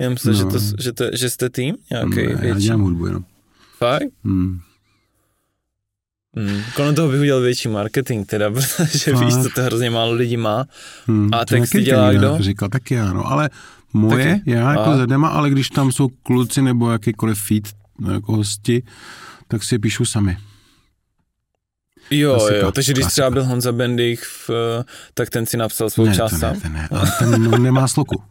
Já myslím, no. že, to, že, to, že jste tým nějaký ne, větší. Já dělám hudbu jenom. Fakt? Hmm. Hmm. Kolem toho bych udělal větší marketing, teda, protože víš, co to hrozně málo lidí má. Hmm, a texty dělá kdo? Říkal taky ano, ale moje, taky? já jako a... zadema, ale když tam jsou kluci nebo jakýkoliv feed, no, jako hosti, tak si je píšu sami. Jo, Asi jo, takže když třeba byl Honza Bendich, v, tak ten si napsal svou ne, část to ne, ten ne, ale ten no, nemá sloku.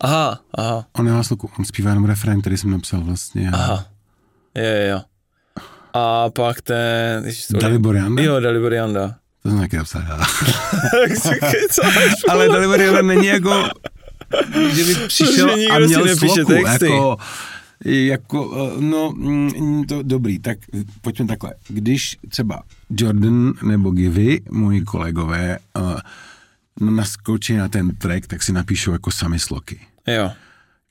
aha, aha. On nemá sloku, on zpívá jenom refrén, který jsem napsal vlastně. Aha, jo, jo, jo. A pak ten... Dalibor Janda? Jo, Dalibor Janda. To jsem taky napsal já. Ale Dalibor Janda není jako, že by přišel a měl sloku, texty. jako, jako, no, mm, to dobrý, tak pojďme takhle. Když třeba Jordan nebo Givy, moji kolegové, uh, naskočí na ten track, tak si napíšou jako sami sloky. Jo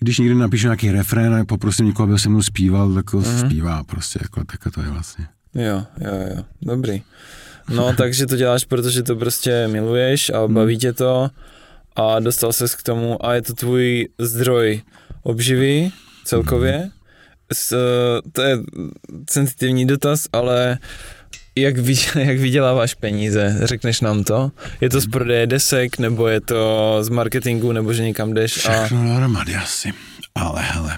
když někdo napíše nějaký refrén a poprosím někoho, aby se mnou zpíval, tak to uh-huh. zpívá prostě, jako, tak to je vlastně. Jo, jo, jo, dobrý. No, takže to děláš, protože to prostě miluješ a hmm. baví tě to a dostal ses k tomu a je to tvůj zdroj obživy celkově. S, to je sensitivní dotaz, ale jak, vy, jak vyděláváš peníze? Řekneš nám to? Je to z prodeje desek, nebo je to z marketingu, nebo že někam jdeš? Všechno a... dohromady asi. Ale hele,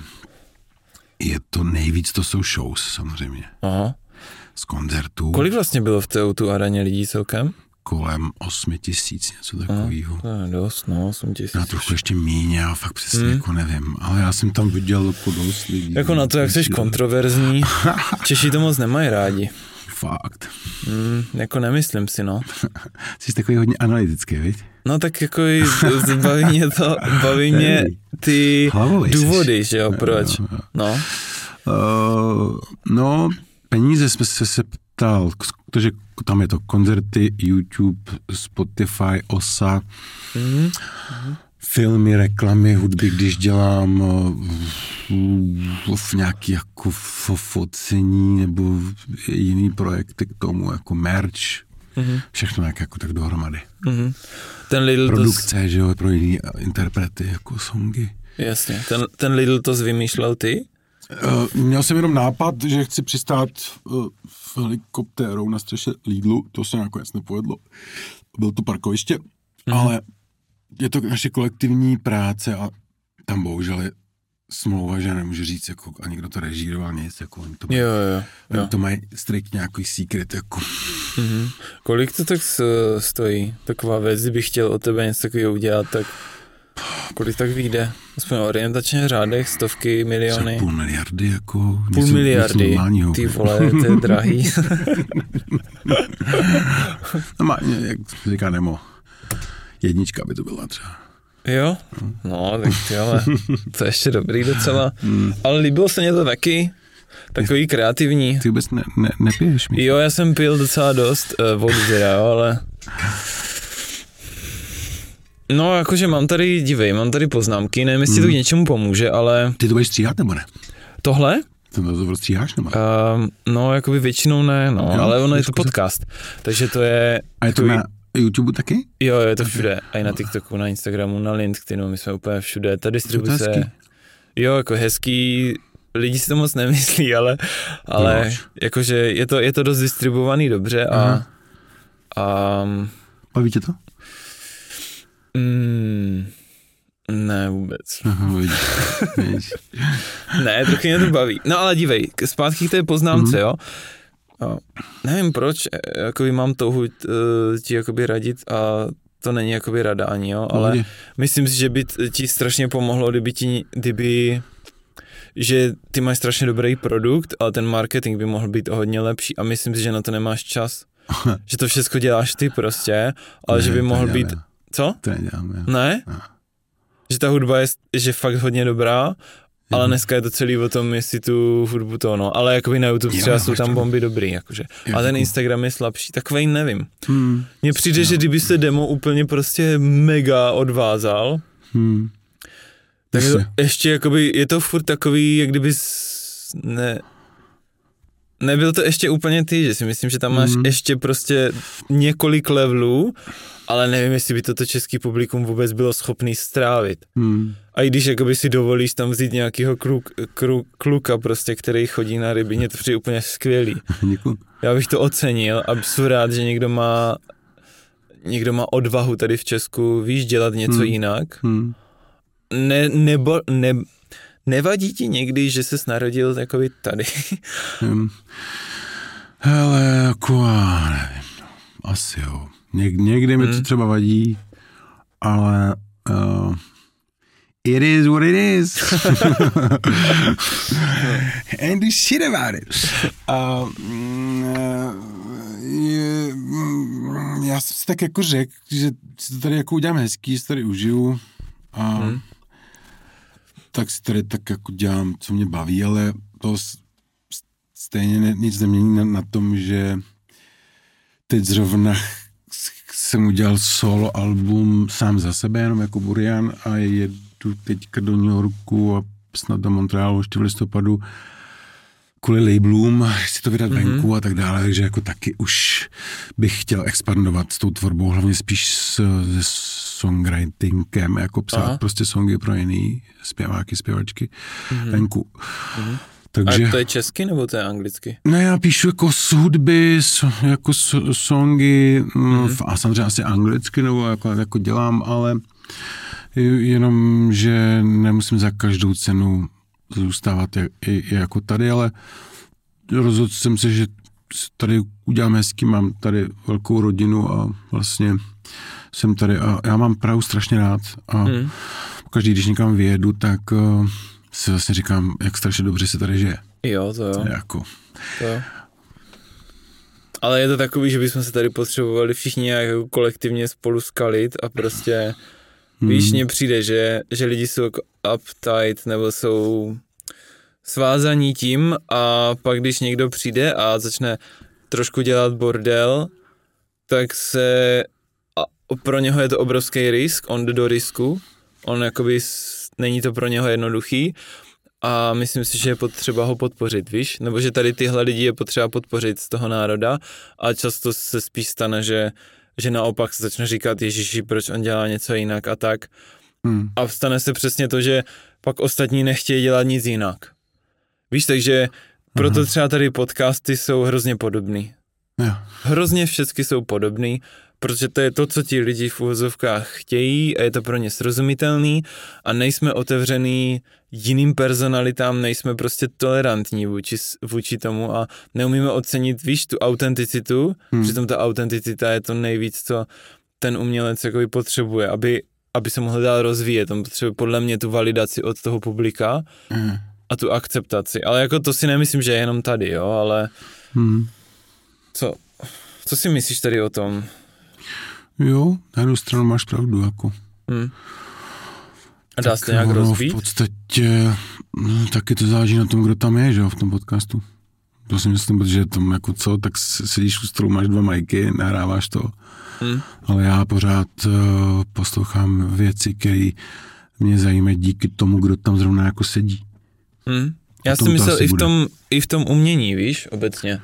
je to nejvíc, to jsou shows samozřejmě. Aha. Z koncertů. Kolik vlastně bylo v té tu areně lidí celkem? Kolem 8 tisíc, něco takového. To je dost, no, 8 tisíc. Já trochu ještě míně, já fakt přesně hmm. jako nevím, ale já jsem tam viděl jako dost lidí. Jako na to, jak jsi kontroverzní, Češi to moc nemají rádi. Fakt. Mm, jako nemyslím si, no. Jsi takový hodně analytický, viď? No tak jako baví mě to, baví mě ty Hlavový důvody, jsi. že jo, proč. No. Uh, no, peníze jsme se, se ptal, protože tam je to koncerty, YouTube, Spotify, OSA, mm-hmm. filmy, reklamy, hudby, když dělám v nějaký jako focení nebo jiný projekty k tomu, jako merch, mm-hmm. všechno nějak jako tak dohromady. Mm-hmm. Ten Lidl Produkce, to... že jo, pro jiný interprety, jako songy. Jasně, ten, ten Lidl to vymýšlel ty? Uh, měl jsem jenom nápad, že chci přistát uh, v helikoptérou na střeše Lidlu, to se nakonec nepovedlo. Byl to parkoviště, mm-hmm. ale je to naše kolektivní práce a tam bohužel je smlouva, že nemůžu říct, jako, a někdo to režíroval, nic, jako oni to mají, jo, jo, jo. To mají striktně nějaký secret, jako. Mm-hmm. Kolik to tak stojí? Taková věc, kdybych chtěl o tebe něco takového udělat, tak Kolik tak vyjde? Aspoň orientačně řádech, stovky, miliony. Půl miliardy, jako Půl něco, miliardy, něco ty vole, to je drahý. no má, jak říká Nemo, jednička by to byla třeba. Jo? No, tak ty ale to je ještě dobrý docela. Hmm. Ale líbilo se mě to taky, takový kreativní. Ty vůbec ne, ne, nepiješ mi? Jo, já jsem pil docela dost uh, vody teda, ale No, jakože mám tady, dívej, mám tady poznámky, nevím, jestli mm. to k hmm. něčemu pomůže, ale... Ty to budeš stříhat nebo ne? Tohle? To to stříháš nebo ne? Uh, no, jakoby většinou ne, no, jo, ale ono je to podcast, takže to je... A je to na YouTube taky? Jo, je to všude, i na TikToku, na Instagramu, na LinkedInu, my jsme úplně všude, ta distribuce... Jo, jako hezký, lidi si to moc nemyslí, ale, ale jakože je to, je to dost distribuovaný dobře a, Aha. a... Baví tě to? Mm, ne, vůbec. Aha, vidíš, vidíš. ne, trochu mě to baví. No ale dívej, zpátky k té poznámce, mm-hmm. jo. A nevím proč, e, jakoby mám touhu uh, ti jakoby radit a to není jakoby rada ani, jo, ale Pohodě. myslím si, že by ti strašně pomohlo, kdyby ti, kdyby že ty máš strašně dobrý produkt, ale ten marketing by mohl být o hodně lepší a myslím si, že na to nemáš čas. že to všechno děláš ty prostě, ale ne, že by mohl být co? To nedělám, já. Ne? No. Že ta hudba je že fakt hodně dobrá, ale dneska je to celý o tom, jestli tu hudbu to, no. Ale jakoby na YouTube třeba jo, jsou tam bomby dobrý, jakože. Jo, a ten Instagram je slabší, takový nevím. Hmm. Mně přijde, jo. že kdyby se demo úplně prostě mega odvázal, hmm. tak je to ještě jakoby, je to furt takový, jak kdyby ne, nebyl to ještě úplně ty, že si myslím, že tam máš hmm. ještě prostě několik levelů ale nevím, jestli by toto český publikum vůbec bylo schopný strávit. Hmm. A i když jakoby si dovolíš tam vzít nějakého kluk, kluk, kluka prostě, který chodí na ryby, mě to přijde úplně skvělý. Já bych to ocenil a jsem rád, že někdo má někdo má odvahu tady v Česku, víš, dělat něco hmm. jinak. Hmm. Ne, nebo, ne, nevadí ti někdy, že jsi narodil takový tady? Hmm. Hele, jako, nevím, asi jo. Něk, někdy mi to hmm. třeba vadí, ale uh, it is what it is. And do shit about it. Uh, je, já jsem si tak jako řekl, že si to tady jako udělám hezký, si tady užiju a hmm. tak si tady tak jako dělám, co mě baví, ale to stejně nic nemění na, na tom, že teď zrovna jsem udělal solo album sám za sebe, jenom jako Burian a jedu teďka do New Yorku a snad do Montrealu ještě v listopadu kvůli labelům, chci to vydat mm-hmm. venku a tak dále, takže jako taky už bych chtěl expandovat s tou tvorbou, hlavně spíš s, se songwritingem, jako psát Aha. prostě songy pro jiný zpěváky, zpěvačky mm-hmm. venku. Mm-hmm. Takže, a to je česky nebo to je anglicky? Ne, já píšu jako z hudby, jako songy mm-hmm. a samozřejmě asi anglicky, nebo jako, jako dělám, ale jenom, že nemusím za každou cenu zůstávat jak, i, jako tady, ale rozhodl jsem se, že tady udělám hezky, mám tady velkou rodinu a vlastně jsem tady a já mám Prahu strašně rád a mm. každý, když někam vyjedu, tak uh, si vlastně říkám, jak strašně dobře se tady žije. Jo, to jo. Jako. To jo. Ale je to takový, že bychom se tady potřebovali všichni nějak jako kolektivně spolu skalit a prostě hmm. víš, mně přijde, že, že lidi jsou jako uptight nebo jsou svázaní tím a pak když někdo přijde a začne trošku dělat bordel, tak se a pro něho je to obrovský risk, on jde do risku, on jakoby není to pro něho jednoduchý a myslím si, že je potřeba ho podpořit, víš? Nebo že tady tyhle lidi je potřeba podpořit z toho národa a často se spíš stane, že, že naopak se začne říkat Ježíši, proč on dělá něco jinak a tak. Hmm. A stane se přesně to, že pak ostatní nechtějí dělat nic jinak. Víš, takže proto mhm. třeba tady podcasty jsou hrozně podobný. Jo. Hrozně všechny jsou podobný protože to je to, co ti lidi v úvozovkách chtějí a je to pro ně srozumitelný a nejsme otevřený jiným personalitám, nejsme prostě tolerantní vůči, vůči tomu a neumíme ocenit, víš, tu autenticitu, hmm. přitom ta autenticita je to nejvíc, co ten umělec jakoby potřebuje, aby, aby se mohl dál rozvíjet. On potřebuje podle mě tu validaci od toho publika hmm. a tu akceptaci. Ale jako to si nemyslím, že je jenom tady, jo, ale hmm. co, co si myslíš tady o tom? Jo, na jednu stranu máš pravdu, jako. Hmm. A dá se nějak rozvíjet? v podstatě no, taky to záleží na tom, kdo tam je, že jo, v tom podcastu. To si myslím, protože tam jako co, tak sedíš u stolu, máš dva majky, nahráváš to. Hmm. Ale já pořád uh, poslouchám věci, které mě zajímají díky tomu, kdo tam zrovna jako sedí. Hmm. Já si myslel i v, tom, i v tom umění, víš, obecně.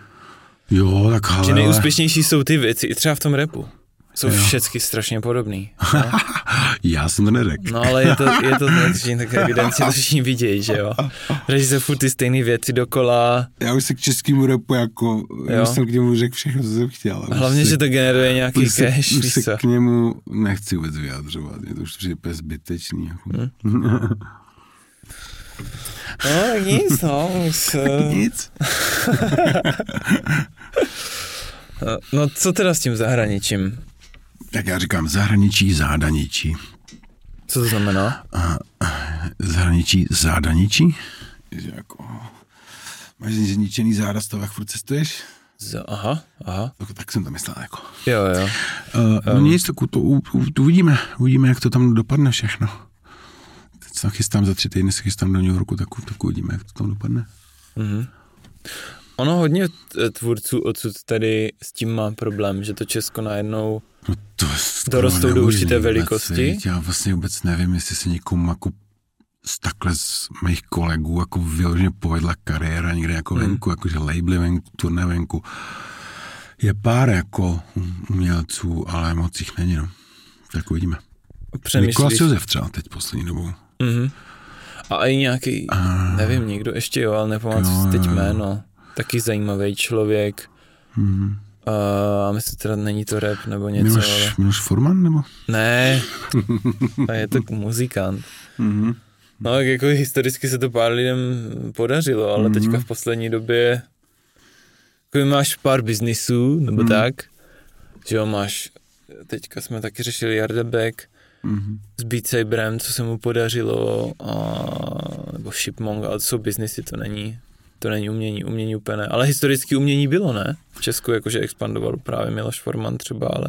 Jo, tak ale... Že nejúspěšnější jsou ty věci, i třeba v tom repu. Jsou jo. všechny strašně podobný. No? Já jsem to neřekl. No ale je to, je to tak, tak evidentně to všichni vidějí, že jo. Řeší se furt ty stejné věci dokola. Já už se k českému repu jako, já jsem k němu řekl všechno, co jsem chtěl. Hlavně, se, že to generuje nějaký už cash, se, už se k němu nechci vůbec vyjadřovat, je to už přijde zbytečný. Jako. Hmm. no, nic, no. Už, nic. no, co teda s tím zahraničím? Jak já říkám, zahraničí, zádaničí. Co to znamená? A, zahraničí, zádaničí? Že jako, máš zničený záda z toho, jak furt cestuješ? Z, aha, aha. Tak, tak jsem to myslel, jako. Jo, jo. Uh, no um. nic, tak to, to, to uvidíme, uvidíme, jak to tam dopadne všechno. Teď se chystám za tři týdny, se chystám do New Yorku, tak, tak uvidíme, jak to tam dopadne. Mm-hmm. Ono hodně tvůrců odsud tady s tím má problém, že to Česko najednou no to dorostou do určité velikosti. Já vlastně vůbec nevím, jestli se někomu jako z takhle z mých kolegů jako vyloženě povedla kariéra někde jako hmm. venku, jakože labely venku, turné venku. Je pár jako umělců, ale moc jich není, no. Tak uvidíme. Nikolas Josef třeba teď poslední dobou. Mm-hmm. A i nějaký, a... nevím, někdo ještě jo, ale nepamatuji si teď jméno taky zajímavý člověk. Hmm. A myslím, teda není to rap nebo něco. Miloš, ale... Miloš Forman nebo? Ne, a je to muzikant. Mm-hmm. No, jako historicky se to pár lidem podařilo, ale mm-hmm. teďka v poslední době jako máš pár biznisů, nebo mm-hmm. tak, že jo, máš, teďka jsme taky řešili Jardebek mm-hmm. s Beat Saberem, co se mu podařilo, a, nebo Shipmong, ale to jsou biznisy, to není to není umění, umění úplně ne. Ale historicky umění bylo, ne? V Česku jakože expandoval právě Miloš Forman třeba, ale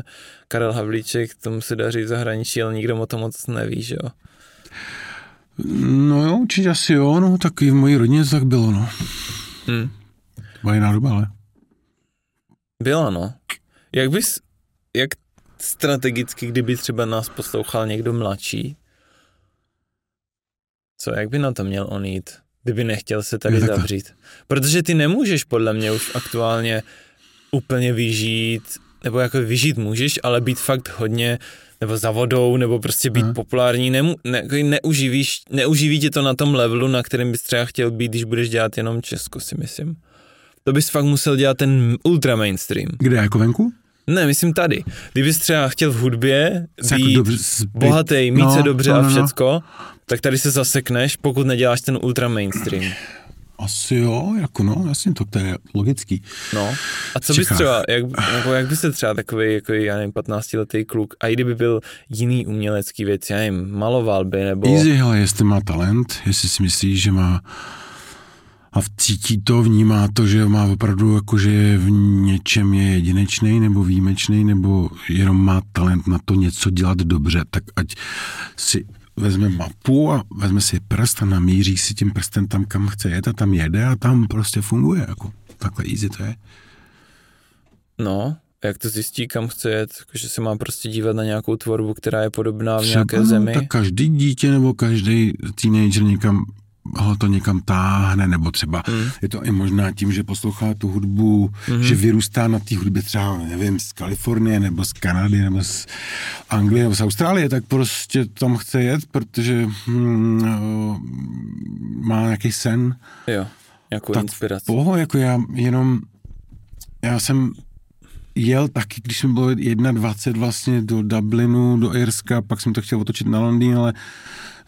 Karel Havlíček, tomu se daří v zahraničí, ale nikdo o tom moc neví, že jo? No jo, určitě asi jo, no, tak i v mojí rodině tak bylo, no. Hmm. Byla jiná doba, ale. Byla, no. Jak bys, jak strategicky, kdyby třeba nás poslouchal někdo mladší, co, jak by na to měl on jít? Kdyby nechtěl se tady zavřít. Protože ty nemůžeš podle mě už aktuálně úplně vyžít, nebo jako vyžít můžeš, ale být fakt hodně nebo za vodou, nebo prostě být Aha. populární, Nemu, ne, jako neuživíš, neuživí tě to na tom levelu, na kterém bys třeba chtěl být, když budeš dělat jenom Česko, si myslím. To bys fakt musel dělat ten ultra mainstream. Kde, jako venku? Ne, myslím tady. Kdybys třeba chtěl v hudbě být jako dobře, bohatý, mít no, se dobře no, no, a všecko, no tak tady se zasekneš, pokud neděláš ten ultra mainstream. Asi jo, jako no, jasně, to, to je logický. No, a co bys třeba, jak, jako jak by se třeba takový, jako já nevím, 15-letý kluk, a i kdyby byl jiný umělecký věc, já nevím, maloval by, nebo... Easy, hele, jestli má talent, jestli si myslíš, že má a cítí to, vnímá to, že má opravdu jako, že v něčem je jedinečný nebo výjimečný, nebo jenom má talent na to něco dělat dobře, tak ať si vezme mapu a vezme si prst a namíří si tím prstem tam, kam chce jet a tam jede a tam prostě funguje. Jako. Takhle easy to je. No, jak to zjistí, kam chce jet, že se má prostě dívat na nějakou tvorbu, která je podobná v nějaké Třeba, zemi. Tak každý dítě nebo každý teenager někam ho to někam táhne, nebo třeba mm. je to i možná tím, že poslouchá tu hudbu, mm. že vyrůstá na té hudbě třeba, nevím, z Kalifornie, nebo z Kanady, nebo z Anglie, nebo z Austrálie, tak prostě tam chce jet, protože mm, má nějaký sen. Jo, nějakou tak inspiraci. Poho, jako já jenom, já jsem jel taky, když jsem byl 21 vlastně do Dublinu, do Irska, pak jsem to chtěl otočit na Londýn, ale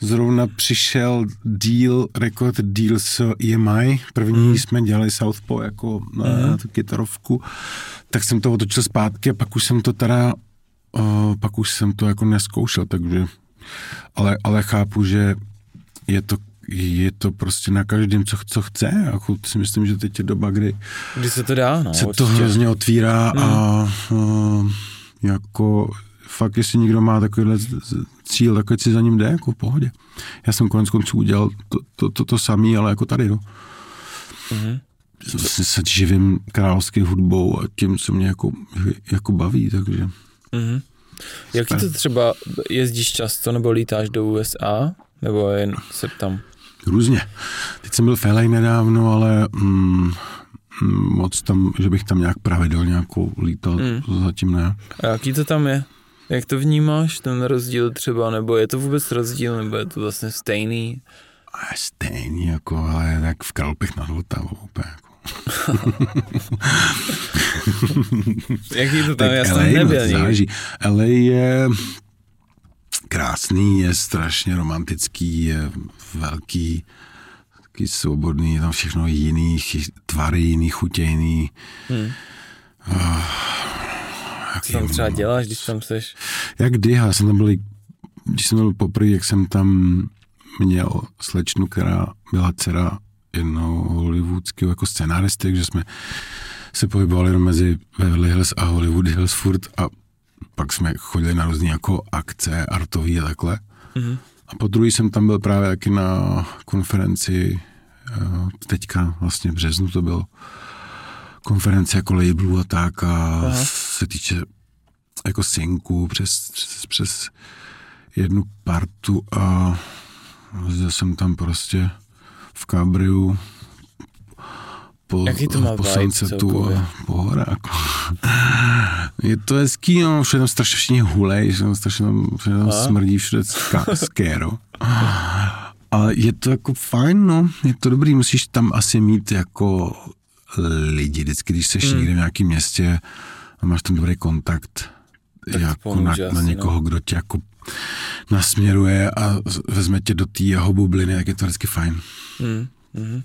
zrovna přišel deal, rekord deal s EMI. První mm. jsme dělali Southpaw jako na mm. tu kytarovku, tak jsem to otočil zpátky a pak už jsem to teda, uh, pak už jsem to jako neskoušel, takže, ale, ale chápu, že je to je to prostě na každém, co, co chce. Jako si myslím, že teď je doba, kdy, kdy se to dá. No, se určitě. to hrozně otvírá mm. a uh, jako fakt, jestli někdo má takovýhle cíl, tak si za ním jde, jako v pohodě. Já jsem konec konců udělal to, to, to, to samé, ale jako tady, no. Mm-hmm. Se živím královskou hudbou a tím, co mě jako, jako baví, takže... Mm-hmm. Jaký to třeba, jezdíš často nebo lítáš do USA? Nebo jen se tam? Různě. Teď jsem byl v LA nedávno, ale mm, mm, moc tam, že bych tam nějak pravidelně nějakou lítal, mm. zatím ne. A jaký to tam je? Jak to vnímáš, ten rozdíl třeba, nebo je to vůbec rozdíl, nebo je to vlastně stejný? A stejný, jako, ale tak v Kralupech nad Vltavou úplně, jako. Jaký to tam, já jsem nebyl záleží. LA je krásný, je strašně romantický, je velký, taky svobodný, je tam všechno jiný, tvary jiný, chutě jiný. Hmm. Uh, co tam třeba děláš, když tam seš? Jak kdy, já jsem tam byl, když jsem byl poprvé, jak jsem tam měl slečnu, která byla dcera jednoho hollywoodského jako scenáristy, takže jsme se pohybovali mezi Beverly Hills a Hollywood Hills furt a pak jsme chodili na různé jako akce artový a takhle. Mm-hmm. A po druhý jsem tam byl právě taky na konferenci, eh, teďka vlastně v březnu to bylo, konference jako labelů a tak a Aha. se týče jako synku přes, přes, přes jednu partu a zde jsem tam prostě v kabriu po, Jaký to má po sunsetu a po horách. Je to hezký, no, všude tam strašně všichni hulej, všude tam strašně všude tam smrdí, všude skéro. Ale je to jako fajn, no, je to dobrý, musíš tam asi mít jako lidi, vždycky, když jsi hmm. někde v nějakém městě a máš tam dobrý kontakt tak jako na, na někoho, no. kdo tě jako nasměruje a vezme tě do té jeho bubliny, jak je to vždycky fajn. Hmm. Hmm.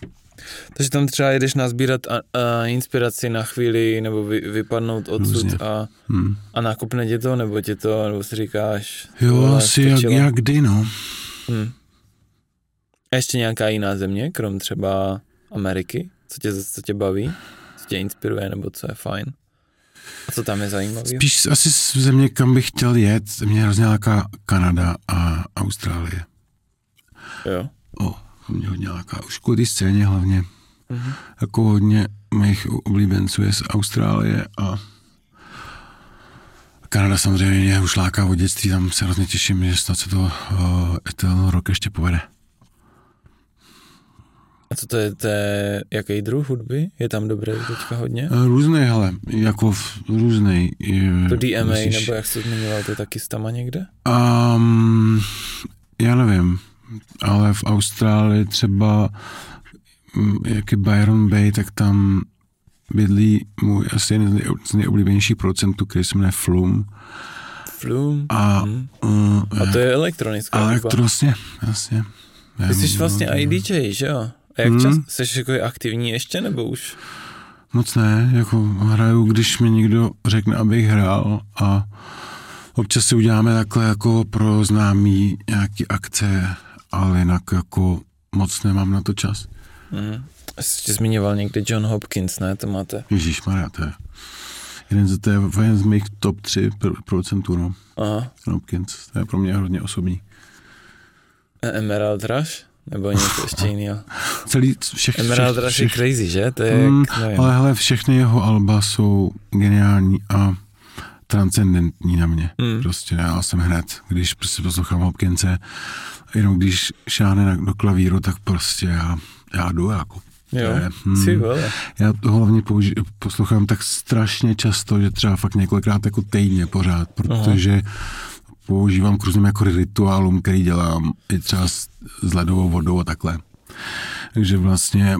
Takže tam třeba jdeš nazbírat a, a inspiraci na chvíli, nebo vy, vypadnout odsud a, hmm. a nakopne tě to, nebo tě to, nebo si říkáš... Jo, asi jak, jak kdy, no. Hmm. A ještě nějaká jiná země, krom třeba Ameriky? Co tě, co tě baví? Co tě inspiruje, nebo co je fajn? A co tam je zajímavé? Spíš asi z země, kam bych chtěl jet, mě hrozně láká Kanada a Austrálie. Jo. O, mě hodně láká. Už kvůli scéně hlavně. Mm-hmm. Jako hodně mých oblíbenců je z Austrálie a Kanada samozřejmě mě už láká od dětství, tam se hrozně těším, že snad se to uh, ten rok ještě povede. A co to je, to je jaký druh hudby? Je tam dobré teďka hodně? Eh, různý, ale jako různý. To DMA, musíš... nebo jak jsi zmiňoval, to je taky stama někde? Um, já nevím, ale v Austrálii třeba mm, jak je Byron Bay, tak tam bydlí můj asi jeden z nejoblíbenějších producentů, který se jmenuje Flum. Flum? A, hmm. uh, a to je elektronická Elektro, jasně, jasně. Ty jsi vlastně i DJ, že jo? A jak hmm. čas, jsi jako aktivní ještě, nebo už? Moc ne, jako hraju, když mi někdo řekne, abych hrál a občas si uděláme takhle jako pro známý nějaký akce, ale jinak jako moc nemám na to čas. Mm. Jste zmiňoval někdy John Hopkins, ne? To máte. Ježíš Maria, to je jeden z, to je jeden z mých top 3 producentů, no. Aha. John Hopkins, to je pro mě hodně osobní. E, Emerald Rush? Nebo něco ještě jiného? Celý, všech, Emerald všech, Rush všech, je crazy, že? To je, mm, ale hele, všechny jeho alba jsou geniální a transcendentní na mě. Mm. Prostě já jsem hned, když prostě poslouchám Hopkinse, jenom když šáhne do klavíru, tak prostě já, já jdu jako Jo, hmm, Já to hlavně použi- poslouchám tak strašně často, že třeba fakt několikrát jako týdně pořád, protože Aha. používám k různým jako rituálům, který dělám i třeba s, s ledovou vodou a takhle. Takže vlastně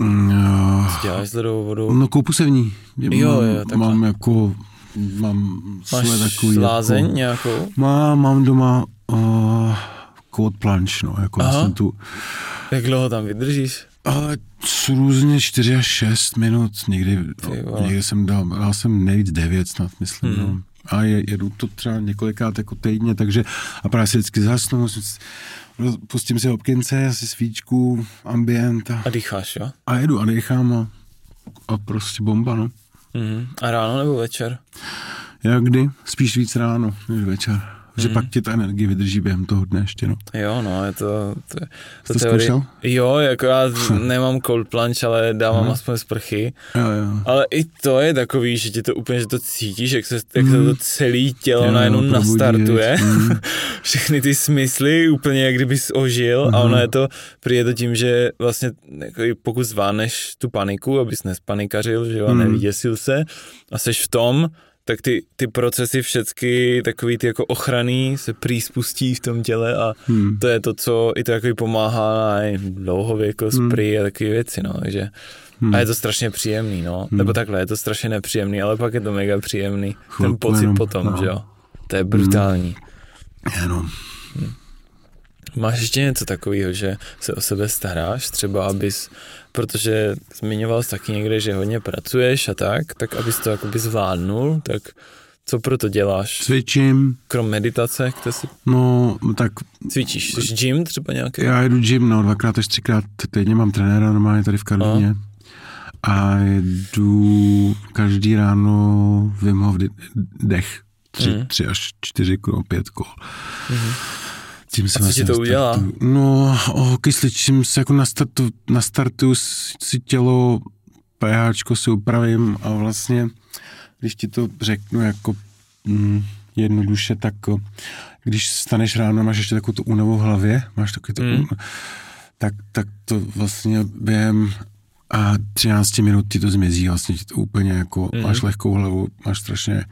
Uh, děláš s ledovou vodou? No koupu se v ní. Jo, jo, takhle. Mám jako, mám Máš takový lázeň jako, nějakou? Mám, mám doma uh, cold plunge, no, jako Aha. jsem tu. Jak dlouho tam vydržíš? Ale různě 4 až 6 minut, někdy, někdy jsem dal, dal jsem nejvíc 9 snad, myslím, hmm. no. A je, jedu to třeba několikrát jako týdně, takže a právě si vždycky zasnu, pustím si Hopkinse, asi svíčku, ambient. A, a dýcháš, jo? A jedu a dýchám a, a prostě bomba, no. Hmm. A ráno nebo večer? Jak kdy? Spíš víc ráno než večer že mm. pak ti ta energie vydrží během toho dne ještě, no. Jo, no, je to... to, to Jste teorie... zkoušel? Jo, jako já nemám cold plunge, ale dávám mm. aspoň sprchy. Jo, jo. Ale i to je takový, že ti to úplně, že to cítíš, jak se, jak se to celé tělo jo, najednou nastartuje. Mm. Všechny ty smysly úplně, jak kdybys ožil mm. a ono je to, prý je to tím, že vlastně jako pokud zváneš tu paniku, abys nespanikařil, že jo, a nevyděsil se a seš v tom, tak ty, ty procesy všechny takový ty jako ochranný se příspustí v tom těle a hmm. to je to, co i to jako pomáhá na dlouhověkost, hmm. prý a takové věci, no, takže hmm. a je to strašně příjemný, no, hmm. nebo takhle, je to strašně nepříjemný, ale pak je to mega příjemný, Chvilku ten pocit jenom, potom, no. že jo, to je brutální. Hmm. Jenom. Hmm. Máš ještě něco takového, že se o sebe staráš, třeba abys, protože zmiňoval jsi taky někde, že hodně pracuješ a tak, tak abys to jakoby zvládnul, tak co pro to děláš? Cvičím. Krom meditace, kde si... No, tak... Cvičíš? Jsi gym třeba nějaký? Já jedu gym, no, dvakrát až třikrát týdně mám trenéra normálně tady v Karlíně. A jedu každý ráno Wim Hof dech. Tři, mm. tři až čtyři kol, pět kol. Mm. Tím se a co ti to udělá? No, o kysličím se jako nastartu, nastartuju si tělo, pH si upravím a vlastně, když ti to řeknu jako mm, jednoduše, tak když staneš ráno, máš ještě takovou tu únavu v hlavě, máš takový to, mm. tak, tak to vlastně během a 13 minut ti to zmizí, vlastně ti to úplně jako, mm. máš lehkou hlavu, máš strašně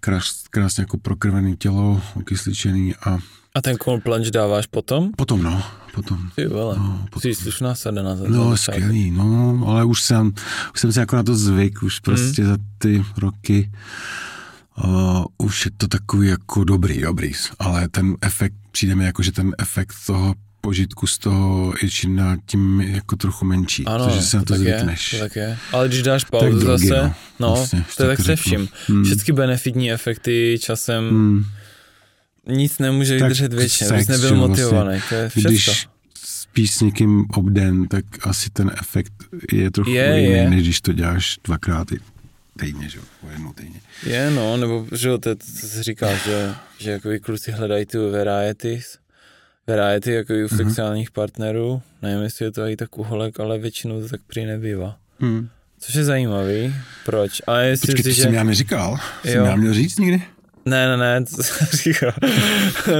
krás, krásně jako prokrvený tělo, okysličený a a ten cold plunge dáváš potom? Potom, no. Potom. Ty vole, no, potom. jsi slušná sadena za No, skvělý, no, ale už jsem, už jsem si jako na to zvyk, už prostě mm. za ty roky uh, už je to takový jako dobrý, dobrý, ale ten efekt, přijde mi jako, že ten efekt toho požitku z toho je čím dál tím jako trochu menší, ano, protože se na to, to zvykneš. Je, to tak je. Ale když dáš pauzu drogy, zase, no, no vlastně, to je tak se vším. Hmm. Všechny benefitní efekty časem hmm nic nemůže vydržet věčně, abys nebyl motivovaný, vlastně, to je všechno. Když spíš s někým obden, tak asi ten efekt je trochu je, jiný, je. než když to děláš dvakrát týdně, že jo, jednou týdně. Je, no, nebo, že jo, to, to se říká, že, že jako kluci hledají tu varieties, variety jako u uh-huh. sexuálních partnerů, nevím, jestli je to i tak uholek, ale většinou to tak prý nebývá. Hmm. Což je zajímavý, proč? A jestli Počkej, si, že... jsem já neříkal, jo. jsem já měl říct nikdy? Ne, ne, ne, to říkal,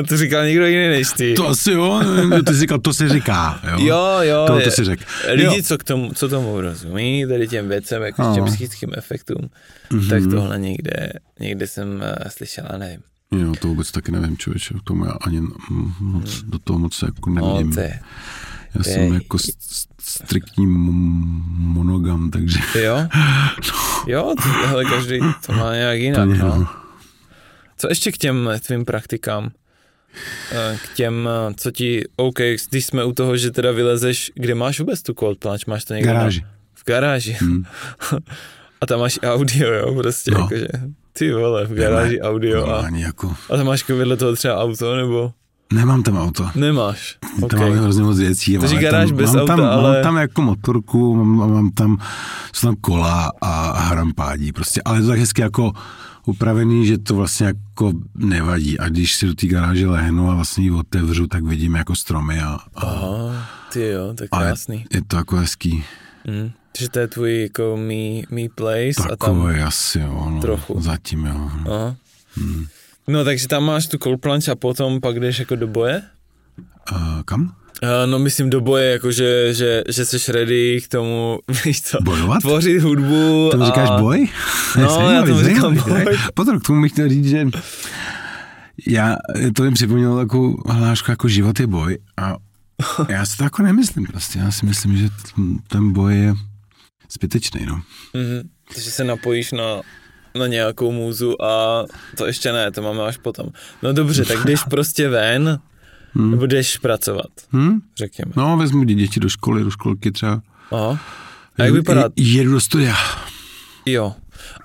to říkal někdo jiný než ty. To asi jo, ty jsi říkal, to se říká, jo. Jo, jo. To, to si řekl. Lidi, jo. co, k tomu, co tomu rozumí, tady těm věcem, jako no. těm psychickým efektům, mm-hmm. tak tohle někde, někde jsem uh, slyšel, a nevím. Jo, to vůbec taky nevím, člověče, k tomu já ani moc, do toho moc jako nevím. No, já jsem je... jako striktní monogam, takže... Jo? no. Jo, to, ale každý to má nějak jinak, no. Co ještě k těm tvým praktikám? Eh, k těm, eh, co ti, OK, když jsme u toho, že teda vylezeš, kde máš vůbec tu cold plunge? Máš to někde? V garáži. V garáži. Hmm. a tam máš audio, jo, prostě, no. jakože, ty vole, v garáži ne, audio. a, ani jako... a tam máš vedle toho třeba auto, nebo? Nemám tam auto. Nemáš. Tam okay. mám hrozně moc věcí. Takže garáž tam, bez mám auta, tam, ale... Mám tam jako motorku, mám, mám tam, jsou tam kola a hrampádí prostě, ale je to tak hezky jako upravený, že to vlastně jako nevadí. A když si do té garáže lehnu a vlastně ji otevřu, tak vidím jako stromy a... a Aha, ty jo, tak krásný. Je to jako hezký. Mm. Takže to je tvůj jako me, me place Takové a tam... asi jo, no, Trochu. Zatím jo. No. Aha. Hmm. No takže tam máš tu cold plunge a potom pak jdeš jako do boje? Uh, kam? Uh, no myslím do boje, jako že, že, že jsi ready k tomu, víš co, Bojovat? tvořit hudbu. To a... říkáš boj? No, já tomu říkám boj. Potom k tomu bych chtěl říct, že já, to mi připomnělo takovou hlášku jako život je boj a já si to jako nemyslím prostě. Já si myslím, že ten boj je zbytečný, no. Mm-hmm. Takže se napojíš na, na nějakou můzu a to ještě ne, to máme až potom. No dobře, tak jdeš prostě ven, hmm. nebo jdeš pracovat, hmm? řekněme. No, vezmu děti do školy, do školky třeba. Aha. A jak vypadá? Jedu do studia. Jo.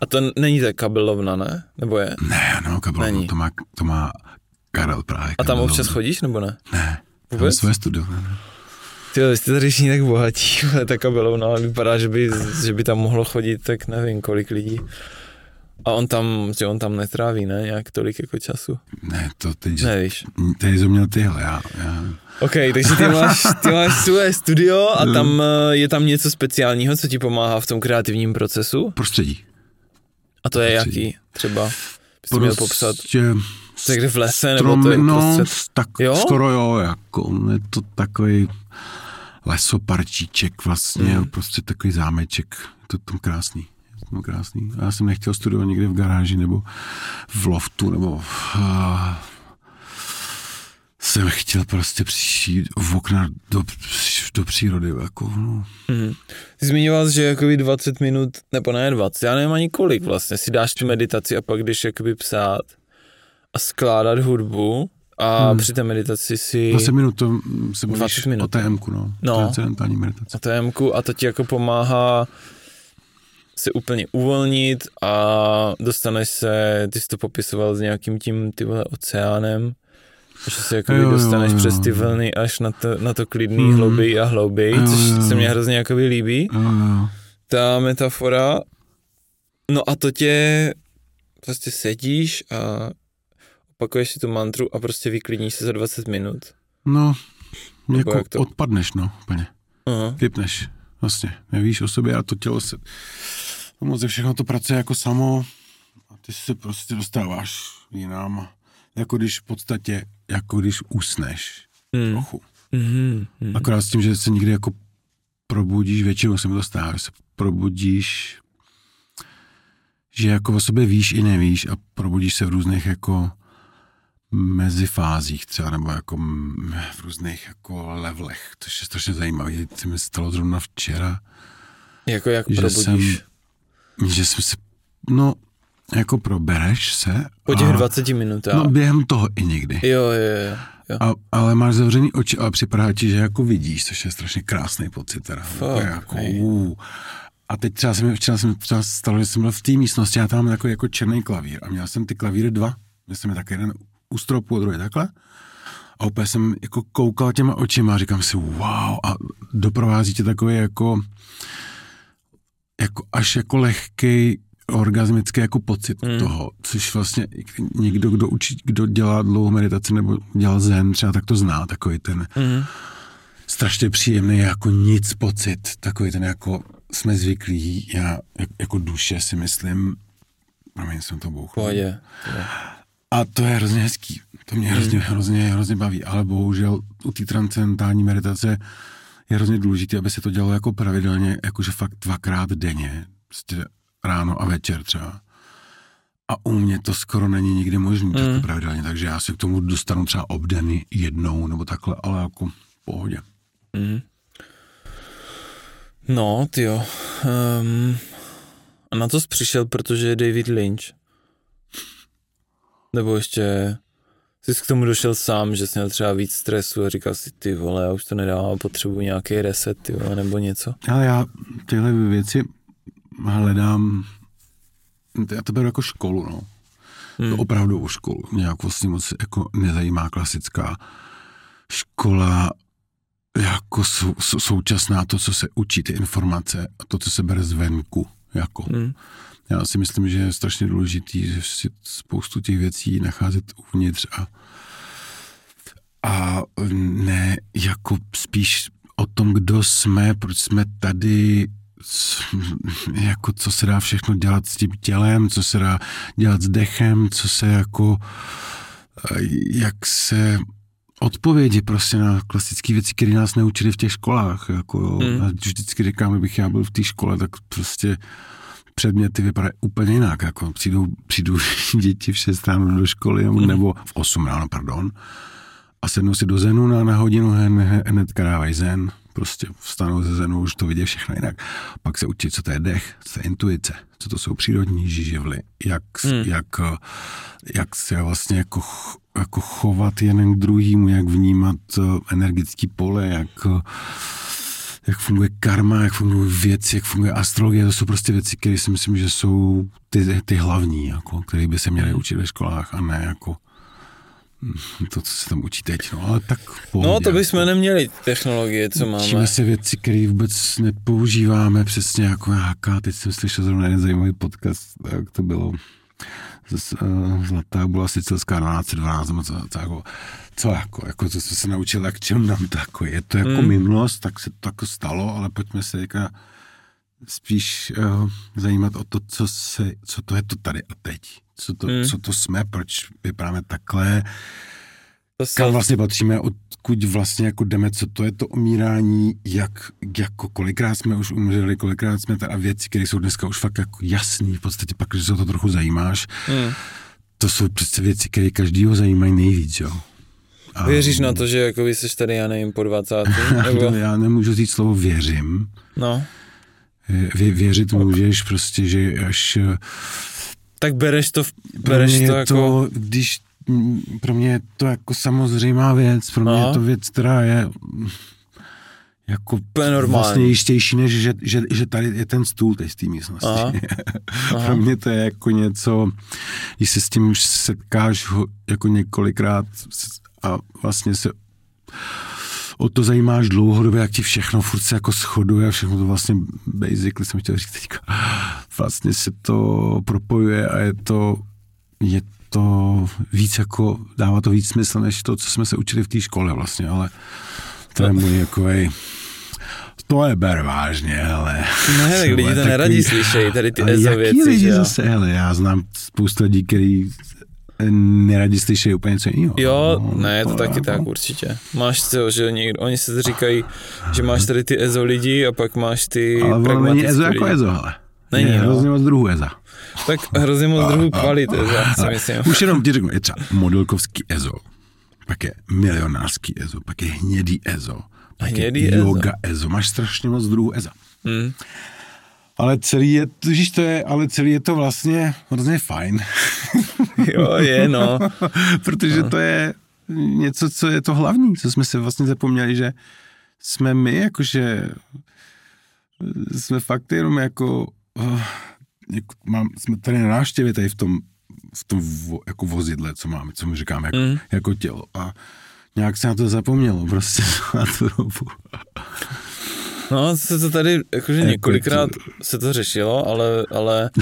A to není to kabelovna, ne? Nebo je? Ne, no, kabelovna, to má, to má Karel právě. A tam občas chodíš, nebo ne? Ne. Vůbec? Své studio. Ne, ne. Ty jo, jste tady všichni tak bohatí, ta kabelovna, ale vypadá, že by, že by tam mohlo chodit tak nevím kolik lidí. A on tam, že on tam netráví, ne, nějak tolik jako času? Ne, to teď, Nevíš. Teď jsi měl tyhle, já, já. OK, takže ty máš, ty máš své studio a tam eh, je tam něco speciálního, co ti pomáhá v tom kreativním procesu? Prostředí. A to je Prostředí. jaký třeba? Byste měl popsat? Někde v lese, nebo to je no, tak jo? skoro jo, jako je to takový lesoparčíček vlastně, mm. prostě takový zámeček, je to tam krásný. To krásný. Já jsem nechtěl studovat někde v garáži nebo v loftu, nebo uh, jsem chtěl prostě přijít v okna do, do přírody. Jako, no. mm. Ty zmiňoval, že jakoby 20 minut, nebo ne 20, já nevím ani kolik vlastně, si dáš tu meditaci a pak jdeš jakoby psát a skládat hudbu a hmm. při té meditaci si... 20 minut, to se bavíš minut. o TMku, no. no. Transcendentální meditace. O TMku a to ti jako pomáhá se úplně uvolnit a dostaneš se, ty jsi to popisoval s nějakým tím ty vole oceánem, že se jako dostaneš jo, jo, přes ty vlny až na to, na to klidný hmm. hlouběji a hlouběji, což jo, jo. se mně hrozně jako líbí. Jo, jo. Ta metafora. No a to tě prostě sedíš a opakuješ si tu mantru a prostě vyklidníš se za 20 minut. No, jako to... odpadneš, no, úplně. Uh-huh. Vypneš, vlastně, nevíš o sobě a to tělo se, moc všechno to pracuje jako samo a ty se prostě dostáváš jinam, jako když v podstatě, jako když usneš mm. trochu. Mm-hmm. Akorát s tím, že se někdy jako probudíš, většinou se mi to stává, že se probudíš, že jako o sobě víš i nevíš a probudíš se v různých jako mezifázích třeba, nebo jako v různých jako levelech, to je strašně zajímavé. To mi stalo zrovna včera. Jako jak že probudíš? Jsem, že jsem se, no, jako probereš se. Po těch a, 20 minutách. No během toho i někdy. Jo, jo, jo. jo. A, ale máš zavřený oči a připadá ti, že jako vidíš, což je strašně krásný pocit. Teda. Fuck, jako, uh. A teď třeba jsem, včera jsem třeba stalo, že jsem byl v té místnosti, já tam mám jako, jako černý klavír a měl jsem ty klavíry dva. Měl jsem je tak jeden u stropu a druhý takhle. A úplně jsem jako koukal těma očima a říkám si wow a doprovází tě takový jako, jako až jako lehký orgasmický jako pocit mm. toho, což vlastně někdo, kdo učí, kdo dělá dlouhou meditaci nebo dělá zen, třeba tak to zná, takový ten mm. strašně příjemný jako nic pocit, takový ten jako jsme zvyklí, já jako duše si myslím, promiň, jsem to bouchl. Pohodě. A to je hrozně hezký. To mě hrozně, hmm. hrozně, hrozně baví. Ale bohužel u té transcendentální meditace je hrozně důležité, aby se to dělalo jako pravidelně, jakože fakt dvakrát denně. Prostě ráno a večer třeba. A u mě to skoro není nikdy možné mm. tak pravidelně, takže já si k tomu dostanu třeba obdeny jednou nebo takhle, ale jako v pohodě. Mm. No, ty jo. Um, a na to jsi přišel, protože je David Lynch. Nebo ještě jsi k tomu došel sám, že jsi měl třeba víc stresu a říkal si, ty vole, já už to nedávám, potřebuji nějaký reset, ty vole, nebo něco. Ale já tyhle věci hledám, já to beru jako školu, no. Hmm. To opravdu o školu. Nějak vlastně moc jako nezajímá klasická škola jako sou, sou, současná to, co se učí, ty informace a to, co se bere zvenku. Jako. Hmm. Já si myslím, že je strašně důležitý že si spoustu těch věcí nacházet uvnitř a, a ne jako spíš o tom, kdo jsme, proč jsme tady, jako co se dá všechno dělat s tím tělem, co se dá dělat s dechem, co se jako, jak se odpovědi prostě na klasické věci, které nás neučili v těch školách. Jako, mm. Vždycky říkám, kdybych já byl v té škole, tak prostě předměty vypadají úplně jinak. Jako přijdou, přijdou děti v 6 ráno do školy, mm. nebo v 8 ráno, pardon, a sednou si do zenu na, na hodinu, hned dávají zen, prostě vstanou ze zenu, už to vidí všechno jinak. Pak se učí, co to je dech, co to je intuice, co to jsou přírodní živly, jak, hmm. jak, jak se vlastně jako, jako chovat jeden k druhému, jak vnímat eh, energický pole, jak jak funguje karma, jak fungují věci, jak funguje astrologie, to jsou prostě věci, které si myslím, že jsou ty, ty hlavní, jako, které by se měly hmm. učit ve školách a ne jako to, co se tam učí teď, no, ale tak pohodě, No, to bychom jako. neměli technologie, co máme. Učíme se věci, které vůbec nepoužíváme, přesně jako nějaká, teď jsem slyšel zrovna jeden zajímavý podcast, jak to bylo, uh, Zlatá byla sicilská 1212, nebo co, co, jako, co jako, jako co se naučil, jak čem nám to jako je, to jako hmm. minulost, tak se to jako stalo, ale pojďme se jako spíš uh, zajímat o to, co, se, co to je to tady a teď co to, hmm. co to jsme, proč vypadáme takhle, to kam vlastně patříme, odkud vlastně jako jdeme, co to je to umírání, jak, jako kolikrát jsme už umřeli, kolikrát jsme tady a věci, které jsou dneska už fakt jako jasný, v podstatě pak, když se o to trochu zajímáš, hmm. to jsou přece věci, které každýho zajímají nejvíc, jo. A, Věříš na to, že jako jsi tady, já nevím, po 20. Nebo... já nemůžu říct slovo věřím. No. Vě, věřit můžeš prostě, že až tak bereš to, bereš to, to jako... když pro mě je to jako samozřejmá věc, pro mě Aha. je to věc, která je jako vlastně jistější, než že, že, že tady je ten stůl teď z té místnosti. Aha. Aha. pro mě to je jako něco, když se s tím už setkáš jako několikrát a vlastně se o to zajímáš dlouhodobě, jak ti všechno furt se jako shoduje, všechno to vlastně basically jsem chtěl říct teďka, vlastně se to propojuje a je to, je to víc jako, dává to víc smysl, než to, co jsme se učili v té škole vlastně, ale to je můj takovej, to je ber vážně, ale... Ne, tak lidi to neradí slyšejí, tady ty ezo věci, lidi zase, hele, já znám spoustu lidí, který neradi slyší úplně něco jiného. Jo, no, ne, to, to taky jako... tak určitě. Máš to, že někdo, oni se říkají, že máš tady ty EZO lidi a pak máš ty Ale ono není EZO jako EZO, ale. Není, je no. hrozně moc druhů EZA. Tak hrozně moc druhů kvalit EZA, si myslím. Už jenom ti řeknu, je třeba modelkovský EZO, pak je milionářský EZO, pak je hnědý EZO, pak hnědý je yoga EZO. EZO. Máš strašně moc druhů EZA. Hmm. Ale celý je, totiž to je, ale celý je to vlastně hrozně fajn. jo, je, no. Protože no. to je něco, co je to hlavní, co jsme se vlastně zapomněli, že jsme my, jakože jsme fakt jenom jako, uh, jako mám, jsme tady na návštěvě tady v tom, v tom vo, jako vozidle, co máme, co my říkáme jako, mm. jako tělo. A nějak se na to zapomnělo prostě na tu dobu. No, se to tady, jakože jako několikrát se to řešilo, ale, ale...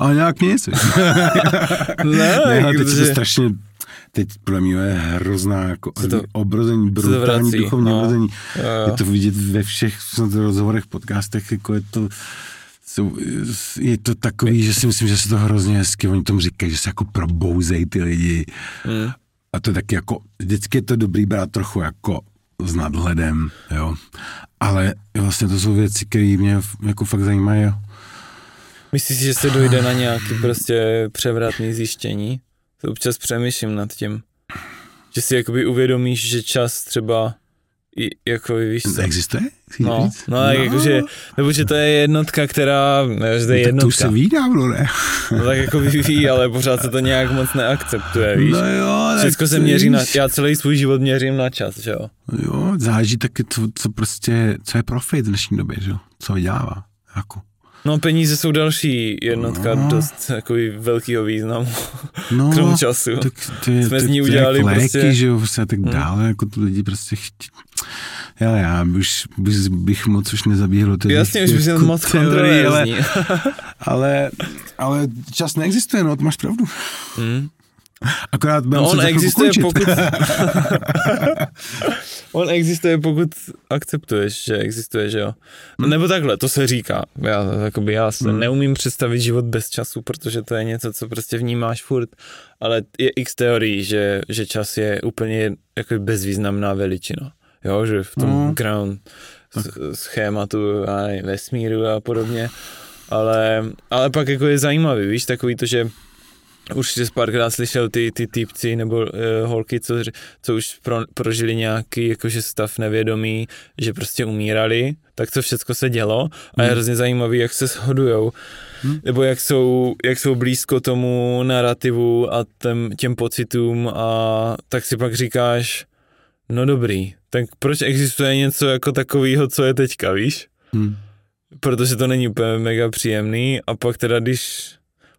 A nějak nic. ne, ne teď protože... se to strašně, teď pro mě je hrozná jako to, obrození, brutální duchovní no. obrození. Je to vidět ve všech rozhovorech, podcastech, jako je to je to takový, že si myslím, že se to hrozně hezky, oni tomu říkají, že se jako probouzej ty lidi. Mm. A to je taky jako, vždycky je to dobrý brát trochu jako s nadhledem, jo. Ale vlastně to jsou věci, které mě jako fakt zajímají. Myslíš, že se dojde na nějaký prostě převratný zjištění? To občas přemýšlím nad tím. Že si jakoby uvědomíš, že čas třeba jako víš co? Existuje? No, no, no. jakože, nebo že to je jednotka, která, ne, že to je no, jednotka. to už se ví dávno, ne? No tak jako ví, ale pořád se to nějak moc neakceptuje, víš? No jo, Všechno se měří na, já celý svůj život měřím na čas, že jo? Jo, záleží taky, co, co prostě, co je profit v dnešní době, že jo? Co vydělává, jako. No peníze jsou další jednotka no. dost takový velkýho významu, no, krom času. Tak je, Jsme z ní udělali léky, prostě... že jo, prostě a tak hmm. dále, hmm. jako to lidi prostě chtí. Já, já už bych, bych moc už nezabíhal ty Jasně, už bych jako moc kontroverzní. Ale, ale, ale čas neexistuje, no, to máš pravdu. Hmm. Akorát no on existuje, pokud... on existuje, pokud akceptuješ, že existuje, že jo. Hmm. Nebo takhle, to se říká. Já, jakoby, já se hmm. neumím představit život bez času, protože to je něco, co prostě vnímáš furt. Ale je x teorií, že, že čas je úplně jako bezvýznamná veličina. Jo, že v tom hmm. ground schématu a vesmíru a podobně. Ale, ale pak jako je zajímavý, víš, takový to, že už jsi párkrát slyšel ty, ty typci nebo uh, holky, co, co už pro, prožili nějaký jakože stav nevědomí, že prostě umírali, tak to všechno se dělo a je hmm. hrozně zajímavý, jak se shodujou, hmm. nebo jak jsou, jak jsou blízko tomu narrativu a těm, těm pocitům a tak si pak říkáš, no dobrý, tak proč existuje něco jako takového, co je teďka, víš? Hmm. Protože to není úplně mega příjemný a pak teda, když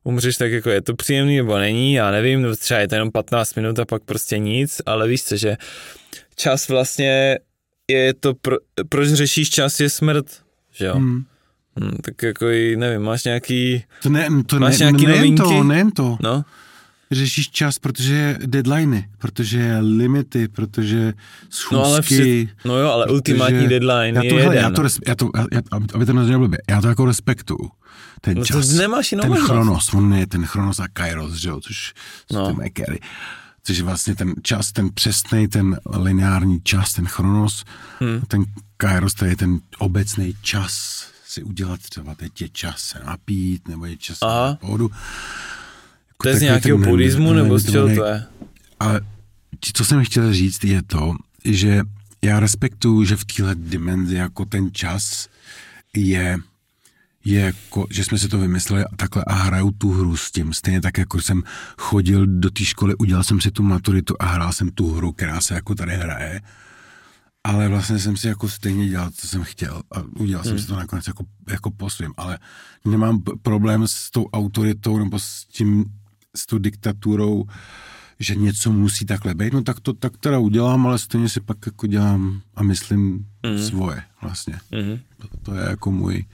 umřeš, tak jako je to příjemný nebo není, já nevím, nebo třeba je to jenom 15 minut a pak prostě nic, ale víš co, že čas vlastně je to, pro, proč řešíš čas, je smrt, že jo? Hmm. Hmm, tak jako i, nevím, máš nějaký, to ne, to máš ne, nějaký nejen novinky? to, nejen to. No? Řešíš čas, protože deadliny, protože limity, protože schůzky. No, ale vši, no jo, ale ultimátní deadline já to, je hele, jeden. Já to, já to, já, aby to neznalo blbě, já to jako respektuju ten no čas, nemáš ten možnost. chronos, on je ten chronos a kairos, že jo, což no. ty mekery. Což je vlastně ten čas, ten přesný, ten lineární čas, ten chronos, hmm. ten kairos, to je ten obecný čas si udělat třeba teď je čas se napít, nebo je čas Aha. na pohodu. Jako to je z nějakého buddhismu, nebo z čeho to je? Ale co jsem chtěl říct je to, že já respektuju, že v téhle dimenzi jako ten čas je je jako, že jsme si to vymysleli a takhle a hraju tu hru s tím. Stejně tak, jako jsem chodil do té školy, udělal jsem si tu maturitu a hrál jsem tu hru, která se jako tady hraje. Ale vlastně jsem si jako stejně dělal, co jsem chtěl a udělal hmm. jsem si to nakonec jako, jako po svým. Ale nemám problém s tou autoritou nebo s tím, s tou diktaturou, že něco musí takhle být, no tak to tak teda udělám, ale stejně si pak jako dělám a myslím mm. svoje vlastně. Mm. To, to je jako můj,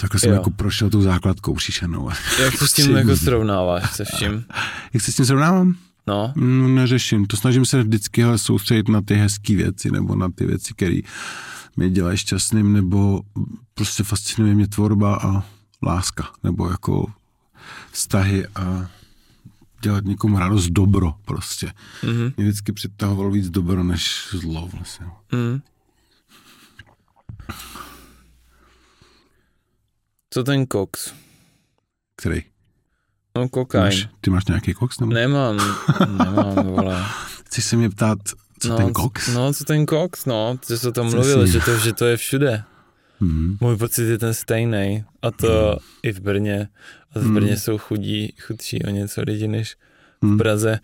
Takhle jsem jo. jako prošel tu základkou šíšenou. Jak to s tím jako srovnáváš se vším? Jak se s tím srovnávám? No. no. Neřeším. To snažím se vždycky ale soustředit na ty hezké věci nebo na ty věci, které mě dělají šťastným, nebo prostě fascinuje mě tvorba a láska, nebo jako vztahy a dělat někomu radost dobro prostě. Mm-hmm. Mě vždycky přitahovalo víc dobro než zlo vlastně. Mm. Co ten koks? Který? No kokain. Máš, ty máš nějaký koks? Nebo? Nemám, nemám, vole. Chceš se mě ptát, co no, ten koks? No, co ten koks, no, ty jsi o tom mluvil, že to, že to je všude. Mm-hmm. Můj pocit je ten stejný a to mm. i v Brně. A v Brně mm. jsou chudí, chudší o něco lidi než v mm. Praze.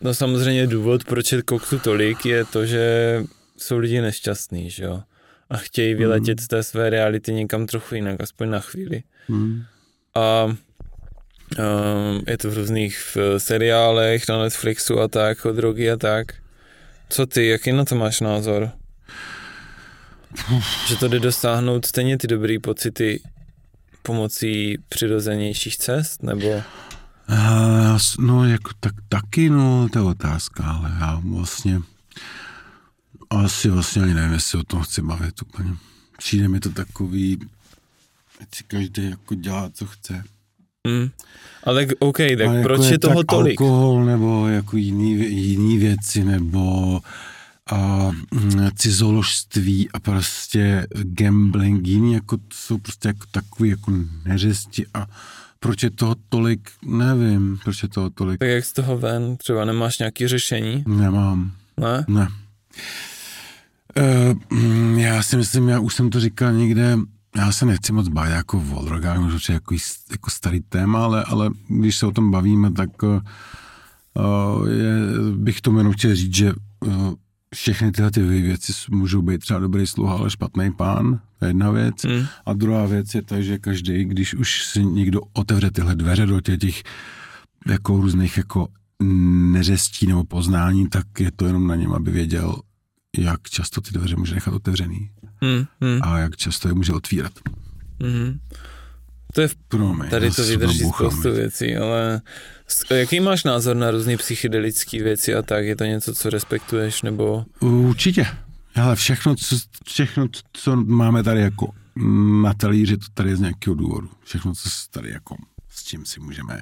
No samozřejmě důvod, proč je koksu tolik, je to, že jsou lidi nešťastní, že jo a chtějí vyletět mm. z té své reality někam trochu jinak, aspoň na chvíli. A um, je to v různých v seriálech na Netflixu a tak, o drogy a tak. Co ty, jaký na to máš názor? Že to jde dosáhnout stejně ty dobrý pocity pomocí přirozenějších cest, nebo? Uh, no, jako tak, taky, no, to je otázka, ale já vlastně asi vlastně ani nevím, jestli o tom chci bavit úplně. Přijde mi to takový, ať si každý jako dělá, co chce. Mm. Ale tak OK, tak Ale proč jako je toho tolik? alkohol nebo jako jiný, jiný věci nebo a mm, cizoložství a prostě gambling, jiný jako jsou prostě jako takový jako neřesti a proč je toho tolik, nevím, proč je toho tolik. Tak jak z toho ven? Třeba nemáš nějaké řešení? Nemám. Ne? Ne. Uh, já si myslím, já už jsem to říkal někde, já se nechci moc bavit jako o drogách, možná jako, jako starý téma, ale, ale když se o tom bavíme, tak uh, je, bych tomu jenom chtěl říct, že uh, všechny tyhle ty věci můžou být třeba dobrý sluha, ale špatný pán, to je jedna věc. Mm. A druhá věc je ta, že každý, když už si někdo otevře tyhle dveře do těch, těch jako různých jako neřestí nebo poznání, tak je to jenom na něm, aby věděl, jak často ty dveře může nechat otevřený mm, mm. a jak často je může otvírat. Mm. To je v... Promiň, tady to vydrží spoustu věcí, ale jaký máš názor na různé psychedelické věci a tak? Je to něco, co respektuješ, nebo? Určitě. Ale všechno, co, všechno, co máme tady jako na talíři, to tady je z nějakého důvodu. Všechno, co tady jako s čím si můžeme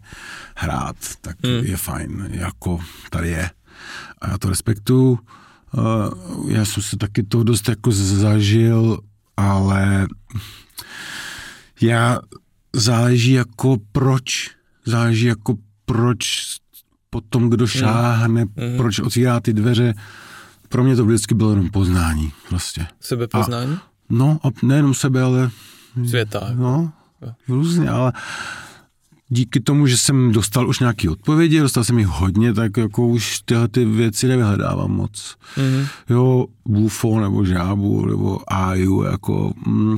hrát, tak hmm. je fajn, jako tady je. A já to respektuju. Já jsem se taky to dost jako zažil, ale já záleží jako proč, záleží jako proč po tom, kdo šáhne, mm. proč otvírá ty dveře. Pro mě to vždycky bylo jenom poznání prostě. Sebepoznání? A, no, a nejenom sebe, ale... Světa. No, různě, ale díky tomu, že jsem dostal už nějaké odpovědi, dostal jsem jich hodně, tak jako už tyhle ty věci nevyhledávám moc. Mm-hmm. Jo, bufo nebo žábu nebo áju, jako... Mm,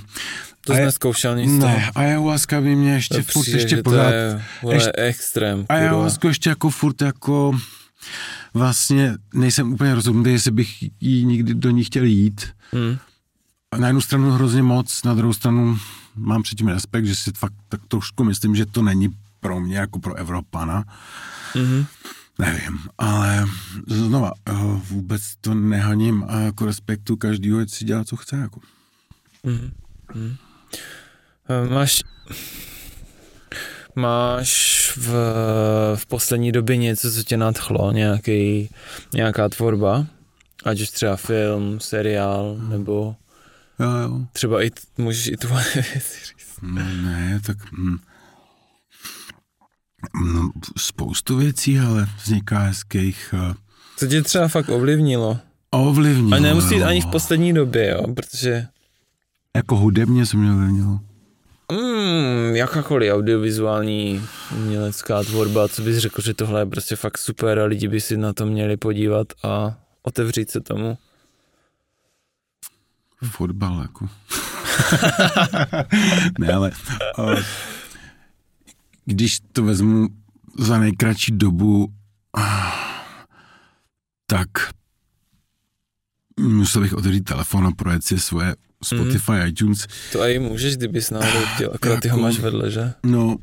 to jsme zkoušel nic Ne, ayahuasca by mě ještě to furt přijde, ještě pořád... Je, vole, ještě, extrém. Ayahuasca ještě jako furt jako... Vlastně nejsem úplně rozumný, jestli bych jí nikdy do ní chtěl jít. Hmm. Na jednu stranu hrozně moc, na druhou stranu mám předtím respekt, že si fakt tak trošku myslím, že to není pro mě jako pro Evropana. Mm-hmm. Nevím, ale znova, eh, vůbec to nehaním a jako respektu každýho, ať si dělá, co chce. Jako. Mm-hmm. Máš, máš v, v poslední době něco, co tě nadchlo, nějaký, nějaká tvorba? Ať už třeba film, seriál, nebo jo, jo. třeba i, můžeš i tvoje věci říct. No, ne, tak hm, no, spoustu věcí, ale vzniká hezkých... Uh, co tě třeba fakt ovlivnilo? Ovlivnilo, A nemusí jít ani v poslední době, jo, protože... Jako hudebně se mě ovlivnilo. Mm, jakákoliv audiovizuální umělecká tvorba, co bys řekl, že tohle je prostě fakt super a lidi by si na to měli podívat a otevřít se tomu? Fotbal, jako. ne, ale uh, když to vezmu za nejkratší dobu, uh, tak musel bych otevřít telefon a projet si svoje Spotify, mm. iTunes. To i můžeš, kdybys náhodou chtěl, akorát jako, ty ho jako máš vedle, že? No,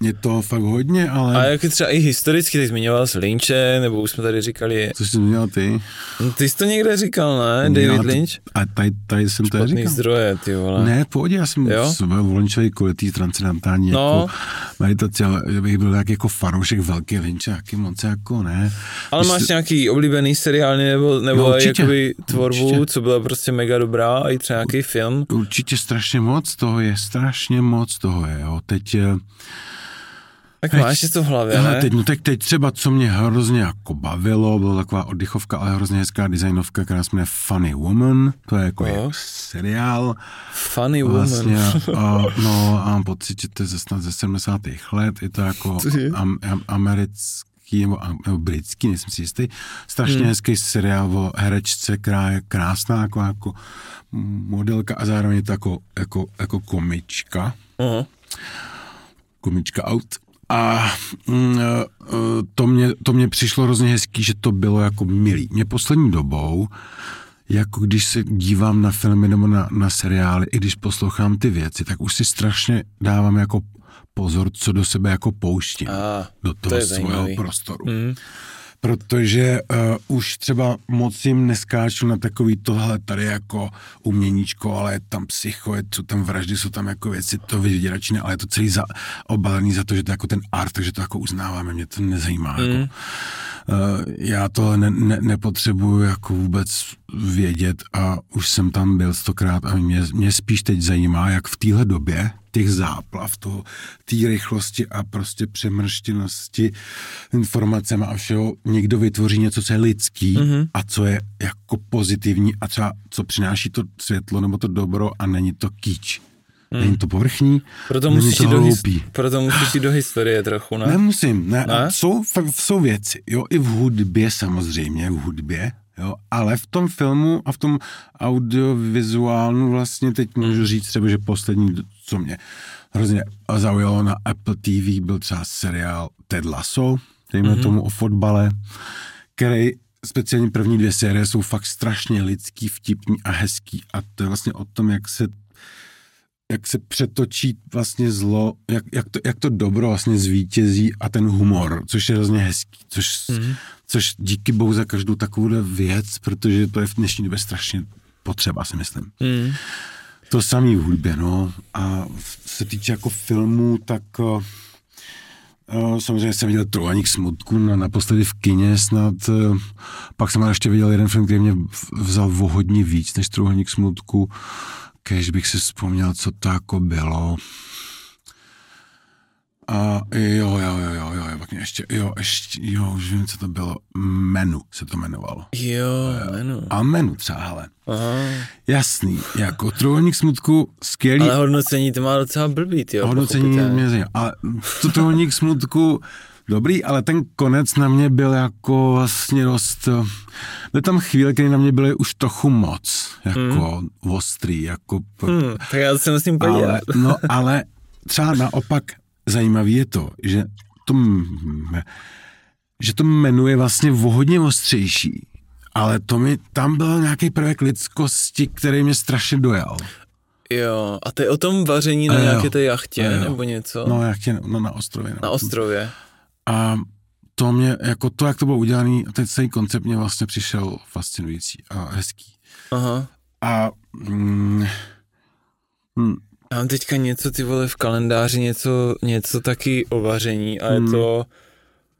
je to fakt hodně, ale... A jak třeba i historicky, tak zmiňoval jsi Lynche, nebo už jsme tady říkali... Co jsi zmiňoval ty? No, ty jsi to někde říkal, ne? David já, Lynch? A tady, tady jsem to říkal. zdroje, ty vole. Ne, pohodě, já jsem byl volničový kvůli té transcendentální no. jako meditaci, ale bych byl tak jako fanoušek velký Lynche, jaký moc jako ne. Ale máš jsi... nějaký oblíbený seriál nebo, nebo no, určitě, jakoby tvorbu, určitě. co byla prostě mega dobrá, a i třeba nějaký film? Určitě strašně moc toho je, strašně moc toho je, jo. Teď tak máš to v hlavě, ne? Teď, no tak teď třeba, co mě hrozně jako bavilo, byla taková oddechovka, ale hrozně hezká designovka, která se jmenuje Funny Woman, to je jako, jako seriál. Funny vlastně, Woman. a, no a mám pocit, že to je ze, snad ze 70. let, je to jako am, am, americký nebo, nebo britský, nejsem si jistý, strašně hmm. hezký seriál o herečce, která je krásná jako, jako modelka a zároveň je to jako, jako, jako komička. Uh-huh. Komička out. A mm, e, to mě, to mě přišlo hrozně hezký, že to bylo jako milý. Mě poslední dobou, jako když se dívám na filmy nebo na, na seriály, i když poslouchám ty věci, tak už si strašně dávám jako pozor, co do sebe jako pouštím. A, do toho to svého zajímavý. prostoru. Mm protože uh, už třeba moc jim neskáču na takový tohle tady jako uměníčko, ale je tam psycho, je, jsou tam vraždy, jsou tam jako věci, to vyděračné, ale je to celý za, obalený za to, že to je jako ten art, takže to jako uznáváme, mě to nezajímá. Mm. Jako. Uh, já to ne, ne, nepotřebuju jako vůbec vědět a už jsem tam byl stokrát a mě, mě spíš teď zajímá, jak v téhle době těch záplav, toho, té rychlosti a prostě přemrštěnosti informacemi a všeho někdo vytvoří něco, co je lidský mm-hmm. a co je jako pozitivní a třeba co přináší to světlo nebo to dobro a není to kýč. Hmm. Není to povrchní, proto musíš to do his- Proto musíš jít do historie trochu, ne? Nemusím, ne. ne? Jsou, jsou věci, jo, i v hudbě samozřejmě, v hudbě, Jo, ale v tom filmu a v tom audiovizuálnu vlastně teď můžu říct třeba, že poslední, co mě hrozně zaujalo na Apple TV, byl třeba seriál Ted Lasso, dejme mm-hmm. tomu o fotbale, který speciálně první dvě série jsou fakt strašně lidský, vtipný a hezký a to je vlastně o tom, jak se jak se přetočí vlastně zlo, jak, jak, to, jak to dobro vlastně zvítězí a ten humor, což je hrozně hezký, což, mm-hmm. což díky bohu za každou takovou věc, protože to je v dnešní době strašně potřeba, si myslím. Mm. To samý v hudbě, no. A se týče jako filmů, tak uh, samozřejmě jsem viděl Trovaník smutku na, naposledy v kině snad. Uh, pak jsem ještě viděl jeden film, který mě vzal o hodně víc než Trovaník smutku. Kež bych si vzpomněl, co to jako bylo. A jo, jo, jo, jo, jo, pak ještě, jo, ještě, jo, už vím, co to bylo. Menu se to jmenovalo. Jo, menu. A menu třeba, hele. Aha. Jasný, jako trojník smutku, skvělý. Ale hodnocení to má docela blbý, jo. Hodnocení mě zajímá. Ale to trojník smutku, dobrý, ale ten konec na mě byl jako vlastně dost, byl tam chvíle, kdy na mě byly už trochu moc, jako hmm. ostrý, jako... Hmm, tak já se musím podívat. Ale, no, ale třeba naopak zajímavý je to, že to, že to jmenuje vlastně o hodně ostřejší, ale to mi, tam byl nějaký prvek lidskosti, který mě strašně dojal. Jo, a to je o tom vaření na nějaké té jachtě, nebo něco? No, jachtě, no na ostrově. No. Na ostrově. A to mě, jako to, jak to bylo udělané, ten celý koncept mě vlastně přišel fascinující a hezký. Aha. A mm, mm, mám teďka něco, ty vole, v kalendáři, něco, něco taky o vaření a je hmm. to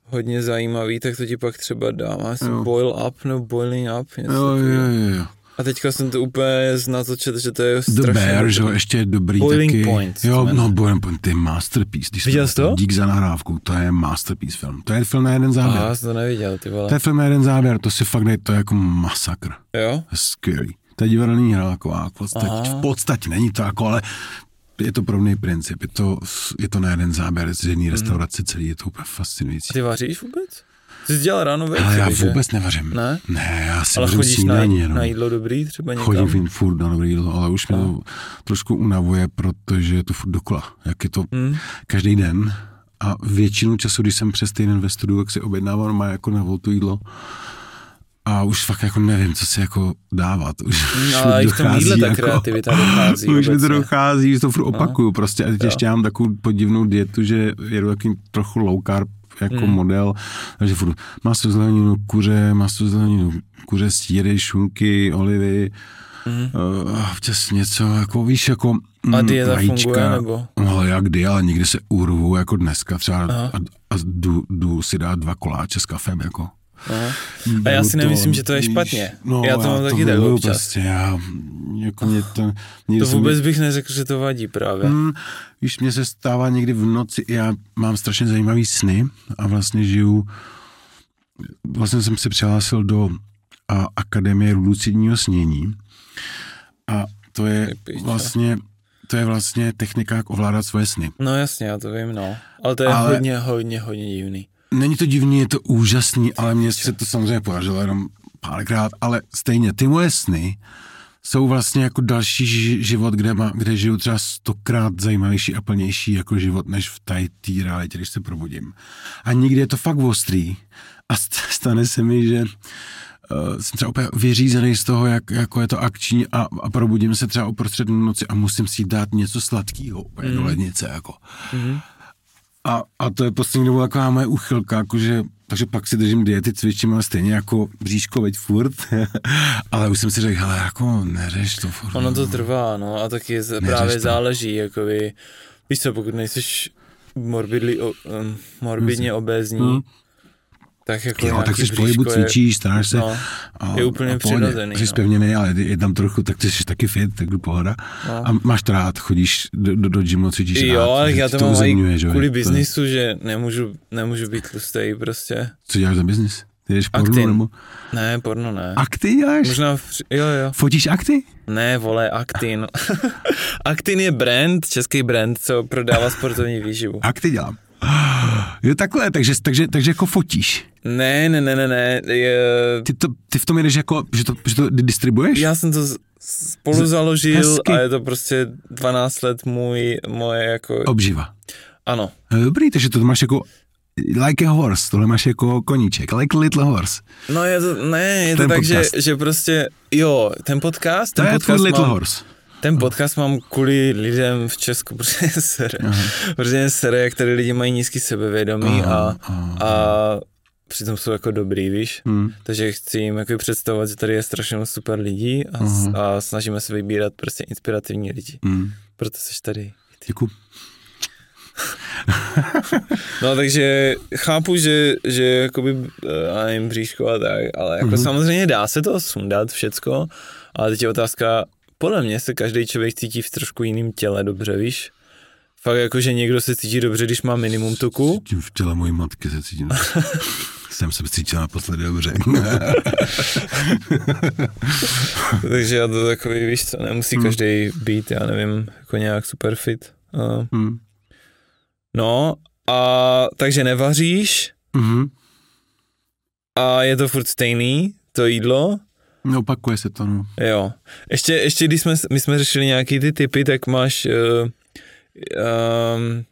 hodně zajímavý, tak to ti pak třeba dám. Asi boil up nebo boiling up. Něco jo, jo, jo, A teďka jsem to úplně nazočil, že to je strašně... The Bear, že jo, ještě dobrý Boiling taky. Point. Jo, no Boiling Point, to je masterpiece. Když Viděl jsi to? Dík za nahrávku, to je masterpiece film. To je film na jeden záběr. Aha, jsem to neviděl, ty vole. To je film na jeden záběr, to si fakt dej, to je jako masakr. Jo? Skvělý. To je divadelní hra, jako v podstatě, v podstatě není to jako, ale je to podobný princip, je to, je to na jeden záběr z jedné mhm. restaurace celý, je to úplně fascinující. Ty vaříš vůbec? Ty jsi dělal ráno večer, Ale já vůbec nevařím. Ne? Ne, já si ale chodíš snídaní, na, na jídlo dobrý třeba někam? Chodím furt na dobrý jídlo, ale už mě to trošku unavuje, protože je to furt dokola. Jak je to hmm. každý den a většinu času, když jsem přes týden ve studiu, tak si objednávám má jako na voltu jídlo a už fakt jako nevím, co si jako dávat. Už, mm, ale už v tom jídle ta jako, kreativita dochází. Už mi to dochází, že to furt no. opakuju no. prostě. A teď jo. ještě mám takovou podivnou dietu, že jedu takový trochu low carb jako hmm. model, takže furt maso zeleninu, kuře, maso zeleninu, kuře, síry, šunky, olivy, Mm. Uh, občas něco, jako víš, jako A dieta vajíčka, funguje, nebo? No, jak kdy, ale nikdy se urvu, jako dneska třeba a, a jdu, jdu, si dát dva koláče s kafem, jako. Aha. A já si nemyslím, že to je špatně. No, já to mám taky tak občas. Prostě, já, jako mě to, mě to vůbec mě, bych neřekl, že to vadí právě. Hmm, víš, mně se stává někdy v noci, já mám strašně zajímavý sny a vlastně žiju, vlastně jsem se přihlásil do a, Akademie lucidního snění a to je vlastně to je vlastně technika, jak ovládat svoje sny. No jasně, já to vím, no. Ale to je Ale, hodně, hodně, hodně divný. Není to divný, je to úžasný, ale mně se to samozřejmě podařilo jenom párkrát, ale stejně ty moje sny jsou vlastně jako další život, kde, má, kde žiju třeba stokrát zajímavější a plnější jako život, než v té realitě, když se probudím. A nikdy je to fakt ostrý a stane se mi, že uh, jsem třeba úplně vyřízený z toho, jak jako je to akční a, a probudím se třeba uprostřed noci a musím si dát něco sladkého úplně mm. do lednice, jako. Mm. A, a to je poslední dobou taková moje uchylka, jakože, takže pak si držím diety, cvičím, ale stejně jako bříško, veď furt. ale už jsem si řekl, hele, jako neřeš to furt. Ono to trvá, no, a taky právě to. záleží, jako víš co, pokud nejsiš morbidly, um, morbidně obézní, hmm tak jako jo, tak si v pohybu cvičíš, staráš se. No, a, je úplně a přirozený. Jsi no. spevněný, ale je tam trochu, tak ty jsi taky fit, tak jdu pohoda. No. A máš to rád, chodíš do, do, do gymu, cvičíš Jo, rád, ale já to, to mám že? kvůli biznisu, že nemůžu, nemůžu být tlustý prostě. Co děláš za biznis? Ty jdeš porno Aktin. nebo? Ne, porno ne. Akty děláš? Možná, v, jo, jo. Fotíš akty? Ne, vole, Aktin. Aktin je brand, český brand, co prodává sportovní výživu. Akty dělám. Jo, takhle, takže, takže, takže jako fotíš. Ne, ne, ne, ne, ne. Je... Ty, to, ty v tom jedeš jako, že to, že to distribuješ? Já jsem to spolu založil Hezky. a je to prostě 12 let můj, moje jako... Obživa. Ano. Dobrý, takže to máš jako like a horse, tohle máš jako koníček, like little horse. No je to, ne, je to ten tak, že, že prostě, jo, ten podcast, ten to podcast je tvůj little mám, horse. Ten podcast mám kvůli lidem v Česku, protože sere, protože sere, jak tady lidi mají nízký sebevědomí aha, a, aha. a přitom jsou jako dobrý, víš, hmm. takže chci jim jako představovat, že tady je strašně super lidí a, a snažíme se vybírat prostě inspirativní lidi. Hmm. Proto jsi tady. Děkuji. no takže chápu, že, že jakoby, eh, já nevím, bříško a tak, ale jako mm-hmm. samozřejmě dá se to sundat všecko, ale teď je otázka, podle mě se každý člověk cítí v trošku jiném těle dobře, víš? Fakt jako, že někdo se cítí dobře, když má minimum tuku. Cítím v těle mojí matky se cítím. Jsem se cítil naposledy dobře. Takže já to takový, víš co, nemusí hmm. každý být, já nevím, jako nějak super fit. Uh. Hmm. No, a takže nevaříš mm-hmm. a je to furt stejný, to jídlo. No, opakuje se to, no. Jo. Ještě, ještě když jsme, my jsme řešili nějaký ty typy, tak máš uh, um,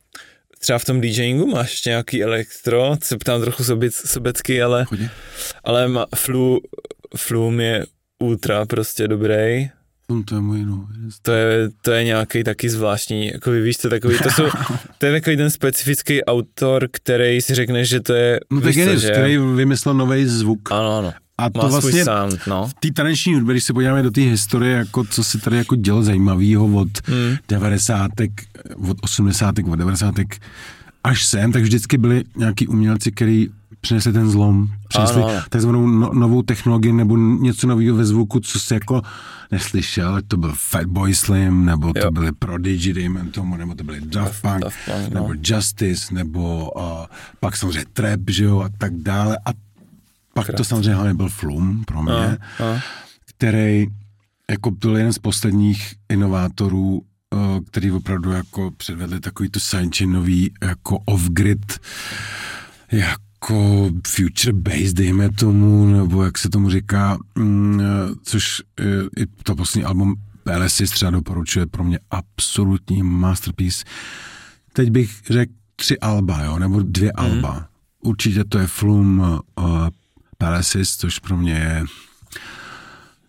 třeba v tom DJingu máš ještě nějaký elektro, se ptám trochu sobec, sobecky, ale, Chodě. ale ma, flu, flum je ultra prostě dobrý. No, to je můj, no. To je, to je nějaký taky zvláštní, jako víš co, takový, to, jsou, to je takový ten specifický autor, který si řekne, že to je, No tak je, že... který vymyslel nový zvuk. Ano, ano. A to Má vlastně sound, no. v té taneční hudbě, když se podíváme do té historie, jako co se tady jako dělo zajímavého od hmm. 90. od 80. od 90. až sem, tak vždycky byli nějaký umělci, který přinesli ten zlom, přinesli ano. takzvanou no, novou technologii nebo něco nového ve zvuku, co se jako neslyšel, to byl Fatboy Slim, nebo to jo. byly Prodigy, dejme tomu, nebo to byly Daft Punk, Daft Punk nebo no. Justice, nebo uh, pak samozřejmě Trap, že jo, a tak dále. A pak Krát. to samozřejmě hlavně byl Flum pro mě, a, a. který jako byl jeden z posledních inovátorů, uh, který opravdu jako předvedli takový to science jako off-grid jako jako future based, dejme tomu, nebo jak se tomu říká, mm, což i to poslední album PLSI třeba doporučuje pro mě absolutní masterpiece. Teď bych řekl tři alba, jo, nebo dvě mm. alba. Určitě to je Flum uh, Palaces, což pro mě je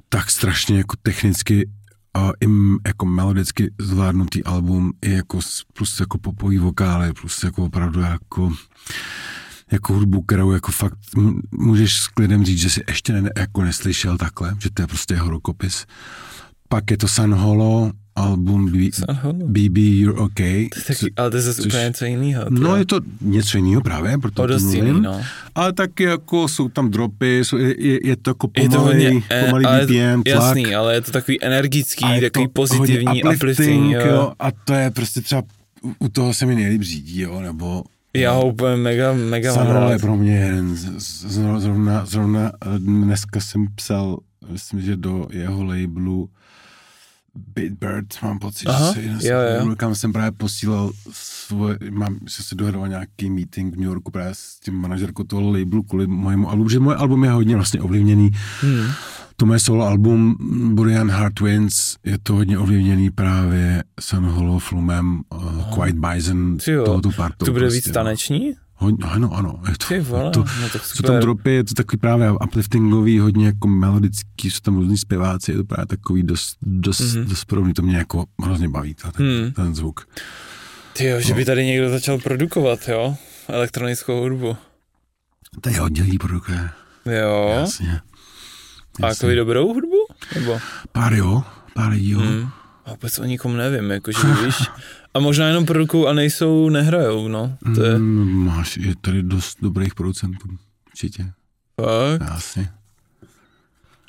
tak strašně jako technicky uh, i jako melodicky zvládnutý album, i jako plus jako popový vokály, plus jako opravdu jako jako hudbu, kterou jako fakt můžeš s klidem říct, že si ještě ne, jako neslyšel takhle, že to je prostě jeho rukopis. Pak je to San Holo, album B, BB You're OK. To taky, ale to je zase úplně něco jiného. No je to něco jiného právě, proto o dost jiný, no. Ale taky jako jsou tam dropy, jsou, je, je to jako pomalý, je to hodně, pomalý ale, BPM, tlak. Jasný, ale je to takový energický, takový pozitivní, uplifting, jo. jo. A to je prostě třeba, u toho se mi nejlíp řídí, jo, nebo já ho úplně mega, mega mám rád. je pro mě jeden. Zrovna, zrovna dneska jsem psal, myslím, že do jeho labelu Bitbird, mám pocit, Aha, že se jo, jo. kam jsem právě posílal svoje, mám, že se dohradoval nějaký meeting v New Yorku právě s tím manažerkou toho labelu kvůli mojemu albumu, že moje album je hodně vlastně ovlivněný hmm to moje solo album Burian Heart Twins je to hodně ovlivněný právě San Holo, Flumem, uh, Quiet Bison, tohoto partu. To bude prostě, víc no. taneční? Hodně, ano, ano. Je to, vole, je to, no to co tam dropy, je to takový právě upliftingový, hodně jako melodický, jsou tam různý zpěváci, je to právě takový dost, dost, mm-hmm. dost podobný, to mě jako hrozně baví, ta, ten, mm. ten zvuk. Ty jo, no. že by tady někdo začal produkovat, jo? Elektronickou hudbu. To je hodně lidí produkuje. Jo. Jasně. A jako dobrou hudbu? Nebo? Pár jo, pár jo. Hmm. A vůbec o nikom nevím, jakože víš. A možná jenom produkují a nejsou, nehrajou, no. To je... Mm, máš, je tady dost dobrých producentů, určitě. Fakt? Asi.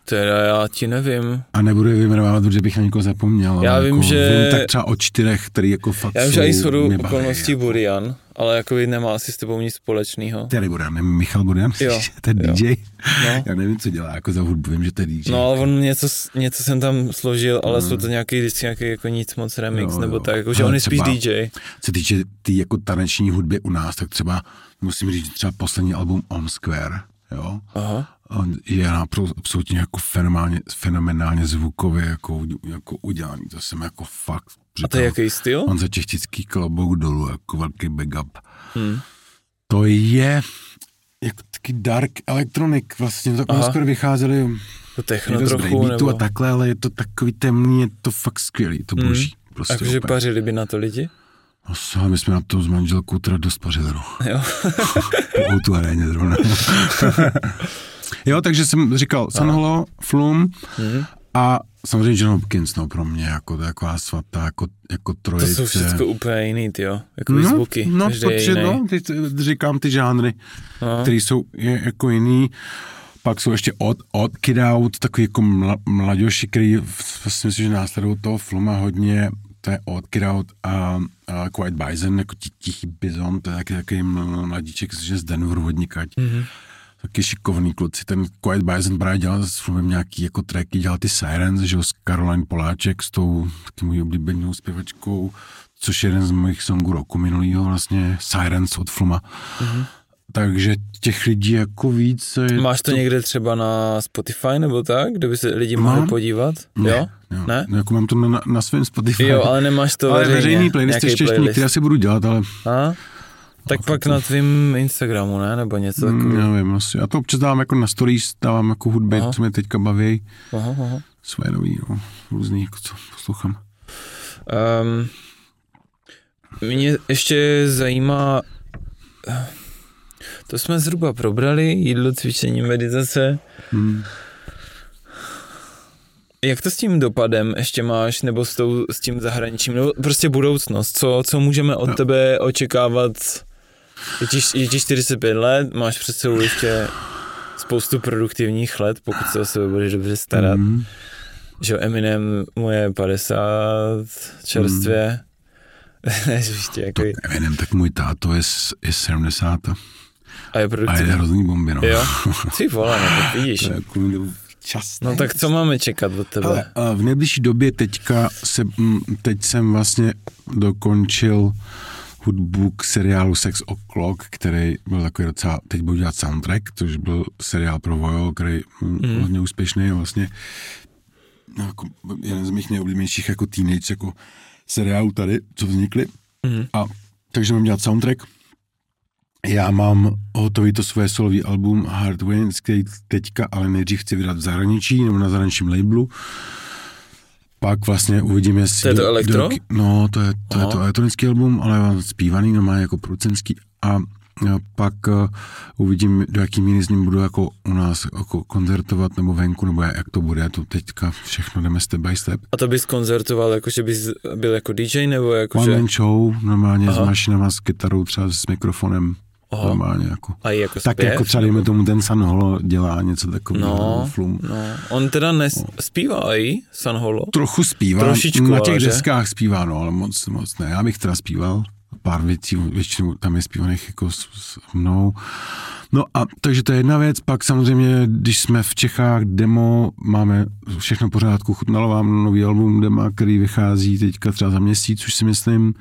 Teda já ti nevím. A nebudu je vyjmenovat, protože bych na někoho zapomněl. Já vím, jako, že... Vím tak třeba o čtyřech, který jako fakt Já vím, že i shodou okolností jako. Burian, ale jako nemá asi s tebou nic společného. Který Burian, nevím, Michal Burian, Jo, to je jo. DJ. No. Já nevím, co dělá jako za hudbu, vím, že to je DJ. No ale on něco, něco jsem tam složil, ale Mm. jsou to nějaký vždycky nějaký jako nic moc remix, Jo, nebo jo. tak, jako, že Ale on je spíš DJ. Co týče tý jako taneční hudby u nás, tak třeba musím říct, třeba poslední album On Square, jo, Aha. On je absolutně jako fenomenálně, fenomenálně zvukově jako, jako udělaný, to jsem jako fakt A to je jaký styl? On za čechtický klobouk dolů, jako velký backup. Hmm. To je jako taky dark electronic, vlastně tak Aha. skoro vycházeli To techno trochu, nebo... a takhle, ale je to takový temný, je to fakt skvělý, to Hmm. boží. Prostě Jakože úplně. pařili by na to lidi? No, co, my jsme na to s manželkou teda dost pařili, no. Jo. Po tu aréně zrovna. jo, takže jsem říkal Sanholo, Flum Mhm. a samozřejmě John Hopkins, no pro mě, jako to taková svatá, jako, jako To trojice. jsou všechno úplně jiný, ty jo. Jako no, zvuky, no, protože, no, teď říkám ty žánry, No. které jsou je, jako jiný. Pak jsou ještě od, od Kid Out, takový jako mla, mladější, který vlastně myslím, že následují toho Fluma hodně, to je od Kid Out a, a Quiet Bison, jako ti, tichý bizon, to je taky takový ml- mladíček že z Denveru hodnikať. Mm-hmm. Taky šikovný kluci. Ten Quiet Bison právě dělal s Flumem nějaký jako tracky, dělal ty Sirens, že jo, s Caroline Poláček, s tou taky mojí oblíbenou zpěvačkou, což je jeden z mojich songů roku minulýho, vlastně Sirens od Fluma. Mm-hmm. Takže těch lidí jako víc. Je Máš to někde třeba na Spotify nebo tak, kde by se lidi mohli Mám. podívat? Ne, Jo? Jo, Ne? No, jako mám to na, na svém Spotify. Jo, ale nemáš to ale veřejně, veřejný playlist ještě, ještě playlist. některé asi budu dělat, ale A? Tak pak na tvým Instagramu, ne? Nebo něco mm, takového. nevím, asi. Já to občas dávám jako na stories, dávám jako hudby, Aha. co mě teďka baví, Aha, aha. svoje nový, no, různý, jako co poslouchám. Um, mě ještě zajímá, to jsme zhruba probrali, jídlo, cvičení, meditace. Hmm. Jak to s tím dopadem ještě máš, nebo s, tou, s tím zahraničím, nebo prostě budoucnost? Co, co můžeme od No. tebe očekávat? Je ti, je ti 45 let, máš před sebou ještě spoustu produktivních let, pokud se o sebe budeš dobře starat. Hmm. Že Eminem mu je 50 čerstvě. Hmm. Ještě jako, Nevím, tak můj táto je, je 70 a je a je produktivní. hrozný bomby, no. Jo, ty vole, no tak vidíš. to je jako čas. No tak co máme čekat od tebe? Ale a v nejbližší době teďka se, mm, teď jsem vlastně dokončil hudbu k seriálu Sex O'Clock, který byl takový docela, teď budu dělat soundtrack, což byl seriál pro Vojo, který mm. Mhm. hodně úspěšný a vlastně no, jako jeden z mých nejoblíbenějších jako teenage jako seriálů tady, co vznikly. Mhm. A takže mám dělat soundtrack. Já mám hotový to svoje solový album Hard Winds, který teďka ale nejdřív chci vydat v zahraničí nebo na zahraničním labelu. Pak vlastně uvidím, jestli... To je to do- elektro? do- no, to je to, je to elektronický album, ale zpívaný, no má jako producentský. A a pak uh, uvidím, do jaký míry s ním budu jako u nás jako koncertovat nebo venku, nebo jak to bude. To teďka všechno jdeme step by step. A to bys koncertoval, jako že bys byl jako DJ, nebo jako One že... man show, normálně Aha. s mašinama, s kytarou, třeba s mikrofonem. Aha. Normálně jako. A i jako Tak zpěv, jako třeba dejme tomu ten San Holo dělá něco takového, No, flum. no. On teda nes, zpívá i San Holo. Trochu zpívá, Trošičku, na ale těch že? deskách zpívá, no, ale moc, moc ne. Já bych teda zpíval pár věcí, většinou tam je zpívaných jako s, s mnou. No a takže to je jedna věc, pak samozřejmě, když jsme v Čechách, demo, máme všechno pořádku, chutnalo vám nový album dema, který vychází teďka třeba za měsíc, už si myslím,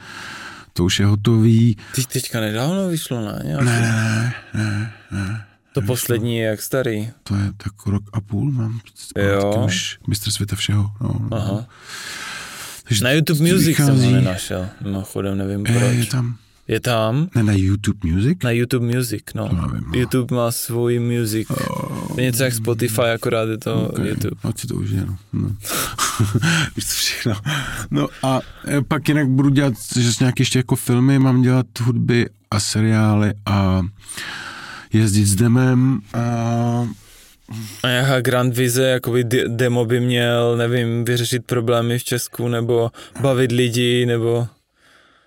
to už je hotový. Ty teďka nedávno vyšlo, ne? Nějaký? Ne, ne, ne, ne, To poslední je jak starý. to je tak rok a půl, mám Jo. už mistr světa všeho. No, no. Aha. Takže Na YouTube Music jsem ho vychází- nenašel. Mimochodem, nevím Je, je proč. tam, Je tam? ne na YouTube Music? Na YouTube Music, no. Nevím, no. YouTube má svůj music. Je něco jak Spotify, akorát je to Okay. YouTube. Ať si to užije, no. no. Víš to všechno. No a e, pak jinak budu dělat, že s nějaké ještě jako filmy, mám dělat hudby a seriály a jezdit s demem a A nějaká grand vize, jakoby de- demo by měl, nevím, vyřešit problémy v Česku, nebo bavit lidi, nebo...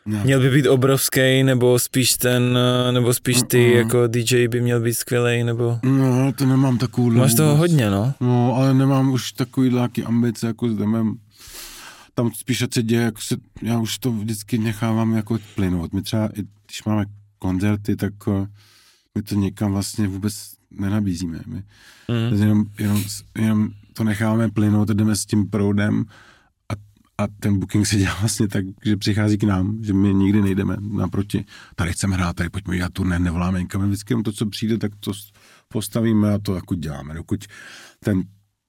Ne. Měl by být obrovský, nebo spíš ten, nebo spíš ty uh-uh. jako DJ by měl být skvělý, nebo... No, to nemám takovou... Máš toho hodně, no. No, ale nemám už takový nějaký ambice jako s demem. Tam spíš se děje, jako se, já už to vždycky nechávám jako plynout. My třeba, i když máme koncerty, tak uh, my to někam vlastně vůbec nenabízíme. My mm. jenom, jenom, jenom to necháváme plynout, jdeme s tím proudem a, a ten booking se dělá vlastně tak, že přichází k nám, že my nikdy nejdeme naproti. Tady chceme hrát, tady pojďme dělat turné, nevoláme nikam. Vždycky to, co přijde, tak to postavíme a to jako děláme. Dokud ten,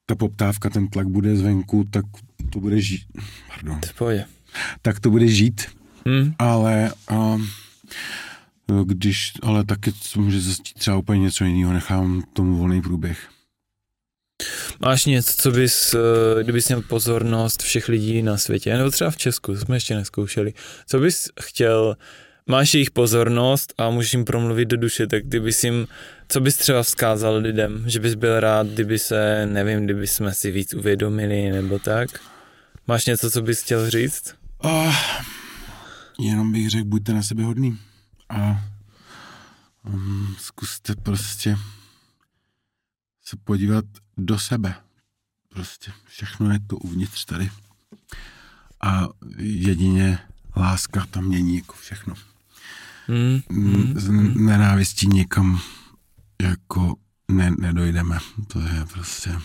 ta poptávka, ten tlak bude zvenku, tak to bude žít. Pardon. Tak to bude žít, hmm. ale um, když, ale taky může zjistit třeba úplně něco jiného, nechám tomu volný průběh. Máš něco, co bys, eh, kdybys měl pozornost všech lidí na světě, nebo třeba v Česku, jsme ještě neskoušeli, co bys chtěl, máš jejich pozornost a můžeš jim promluvit do duše, tak kdybys jim, co bys třeba vzkázal lidem, že bys byl rád, kdyby se, nevím, kdyby jsme si víc uvědomili, nebo tak? Máš něco, co bys chtěl říct? Uh, jenom bych řekl, buďte na sebe hodný a um, zkuste prostě se podívat sebe. Prostě všechno je to uvnitř tady. A jedině láska tam mění jako všechno. Mm, mm, Z mm. nenávistí nikam jako ne, nedojdeme. To je prostě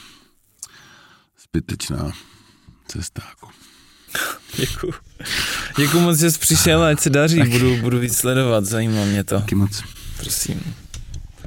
zbytečná cesta. Jako. Děkuju. Děkuju moc, že jsi přišel, ať se daří, budu, budu víc sledovat, zajímá mě to. Taky moc. Prosím.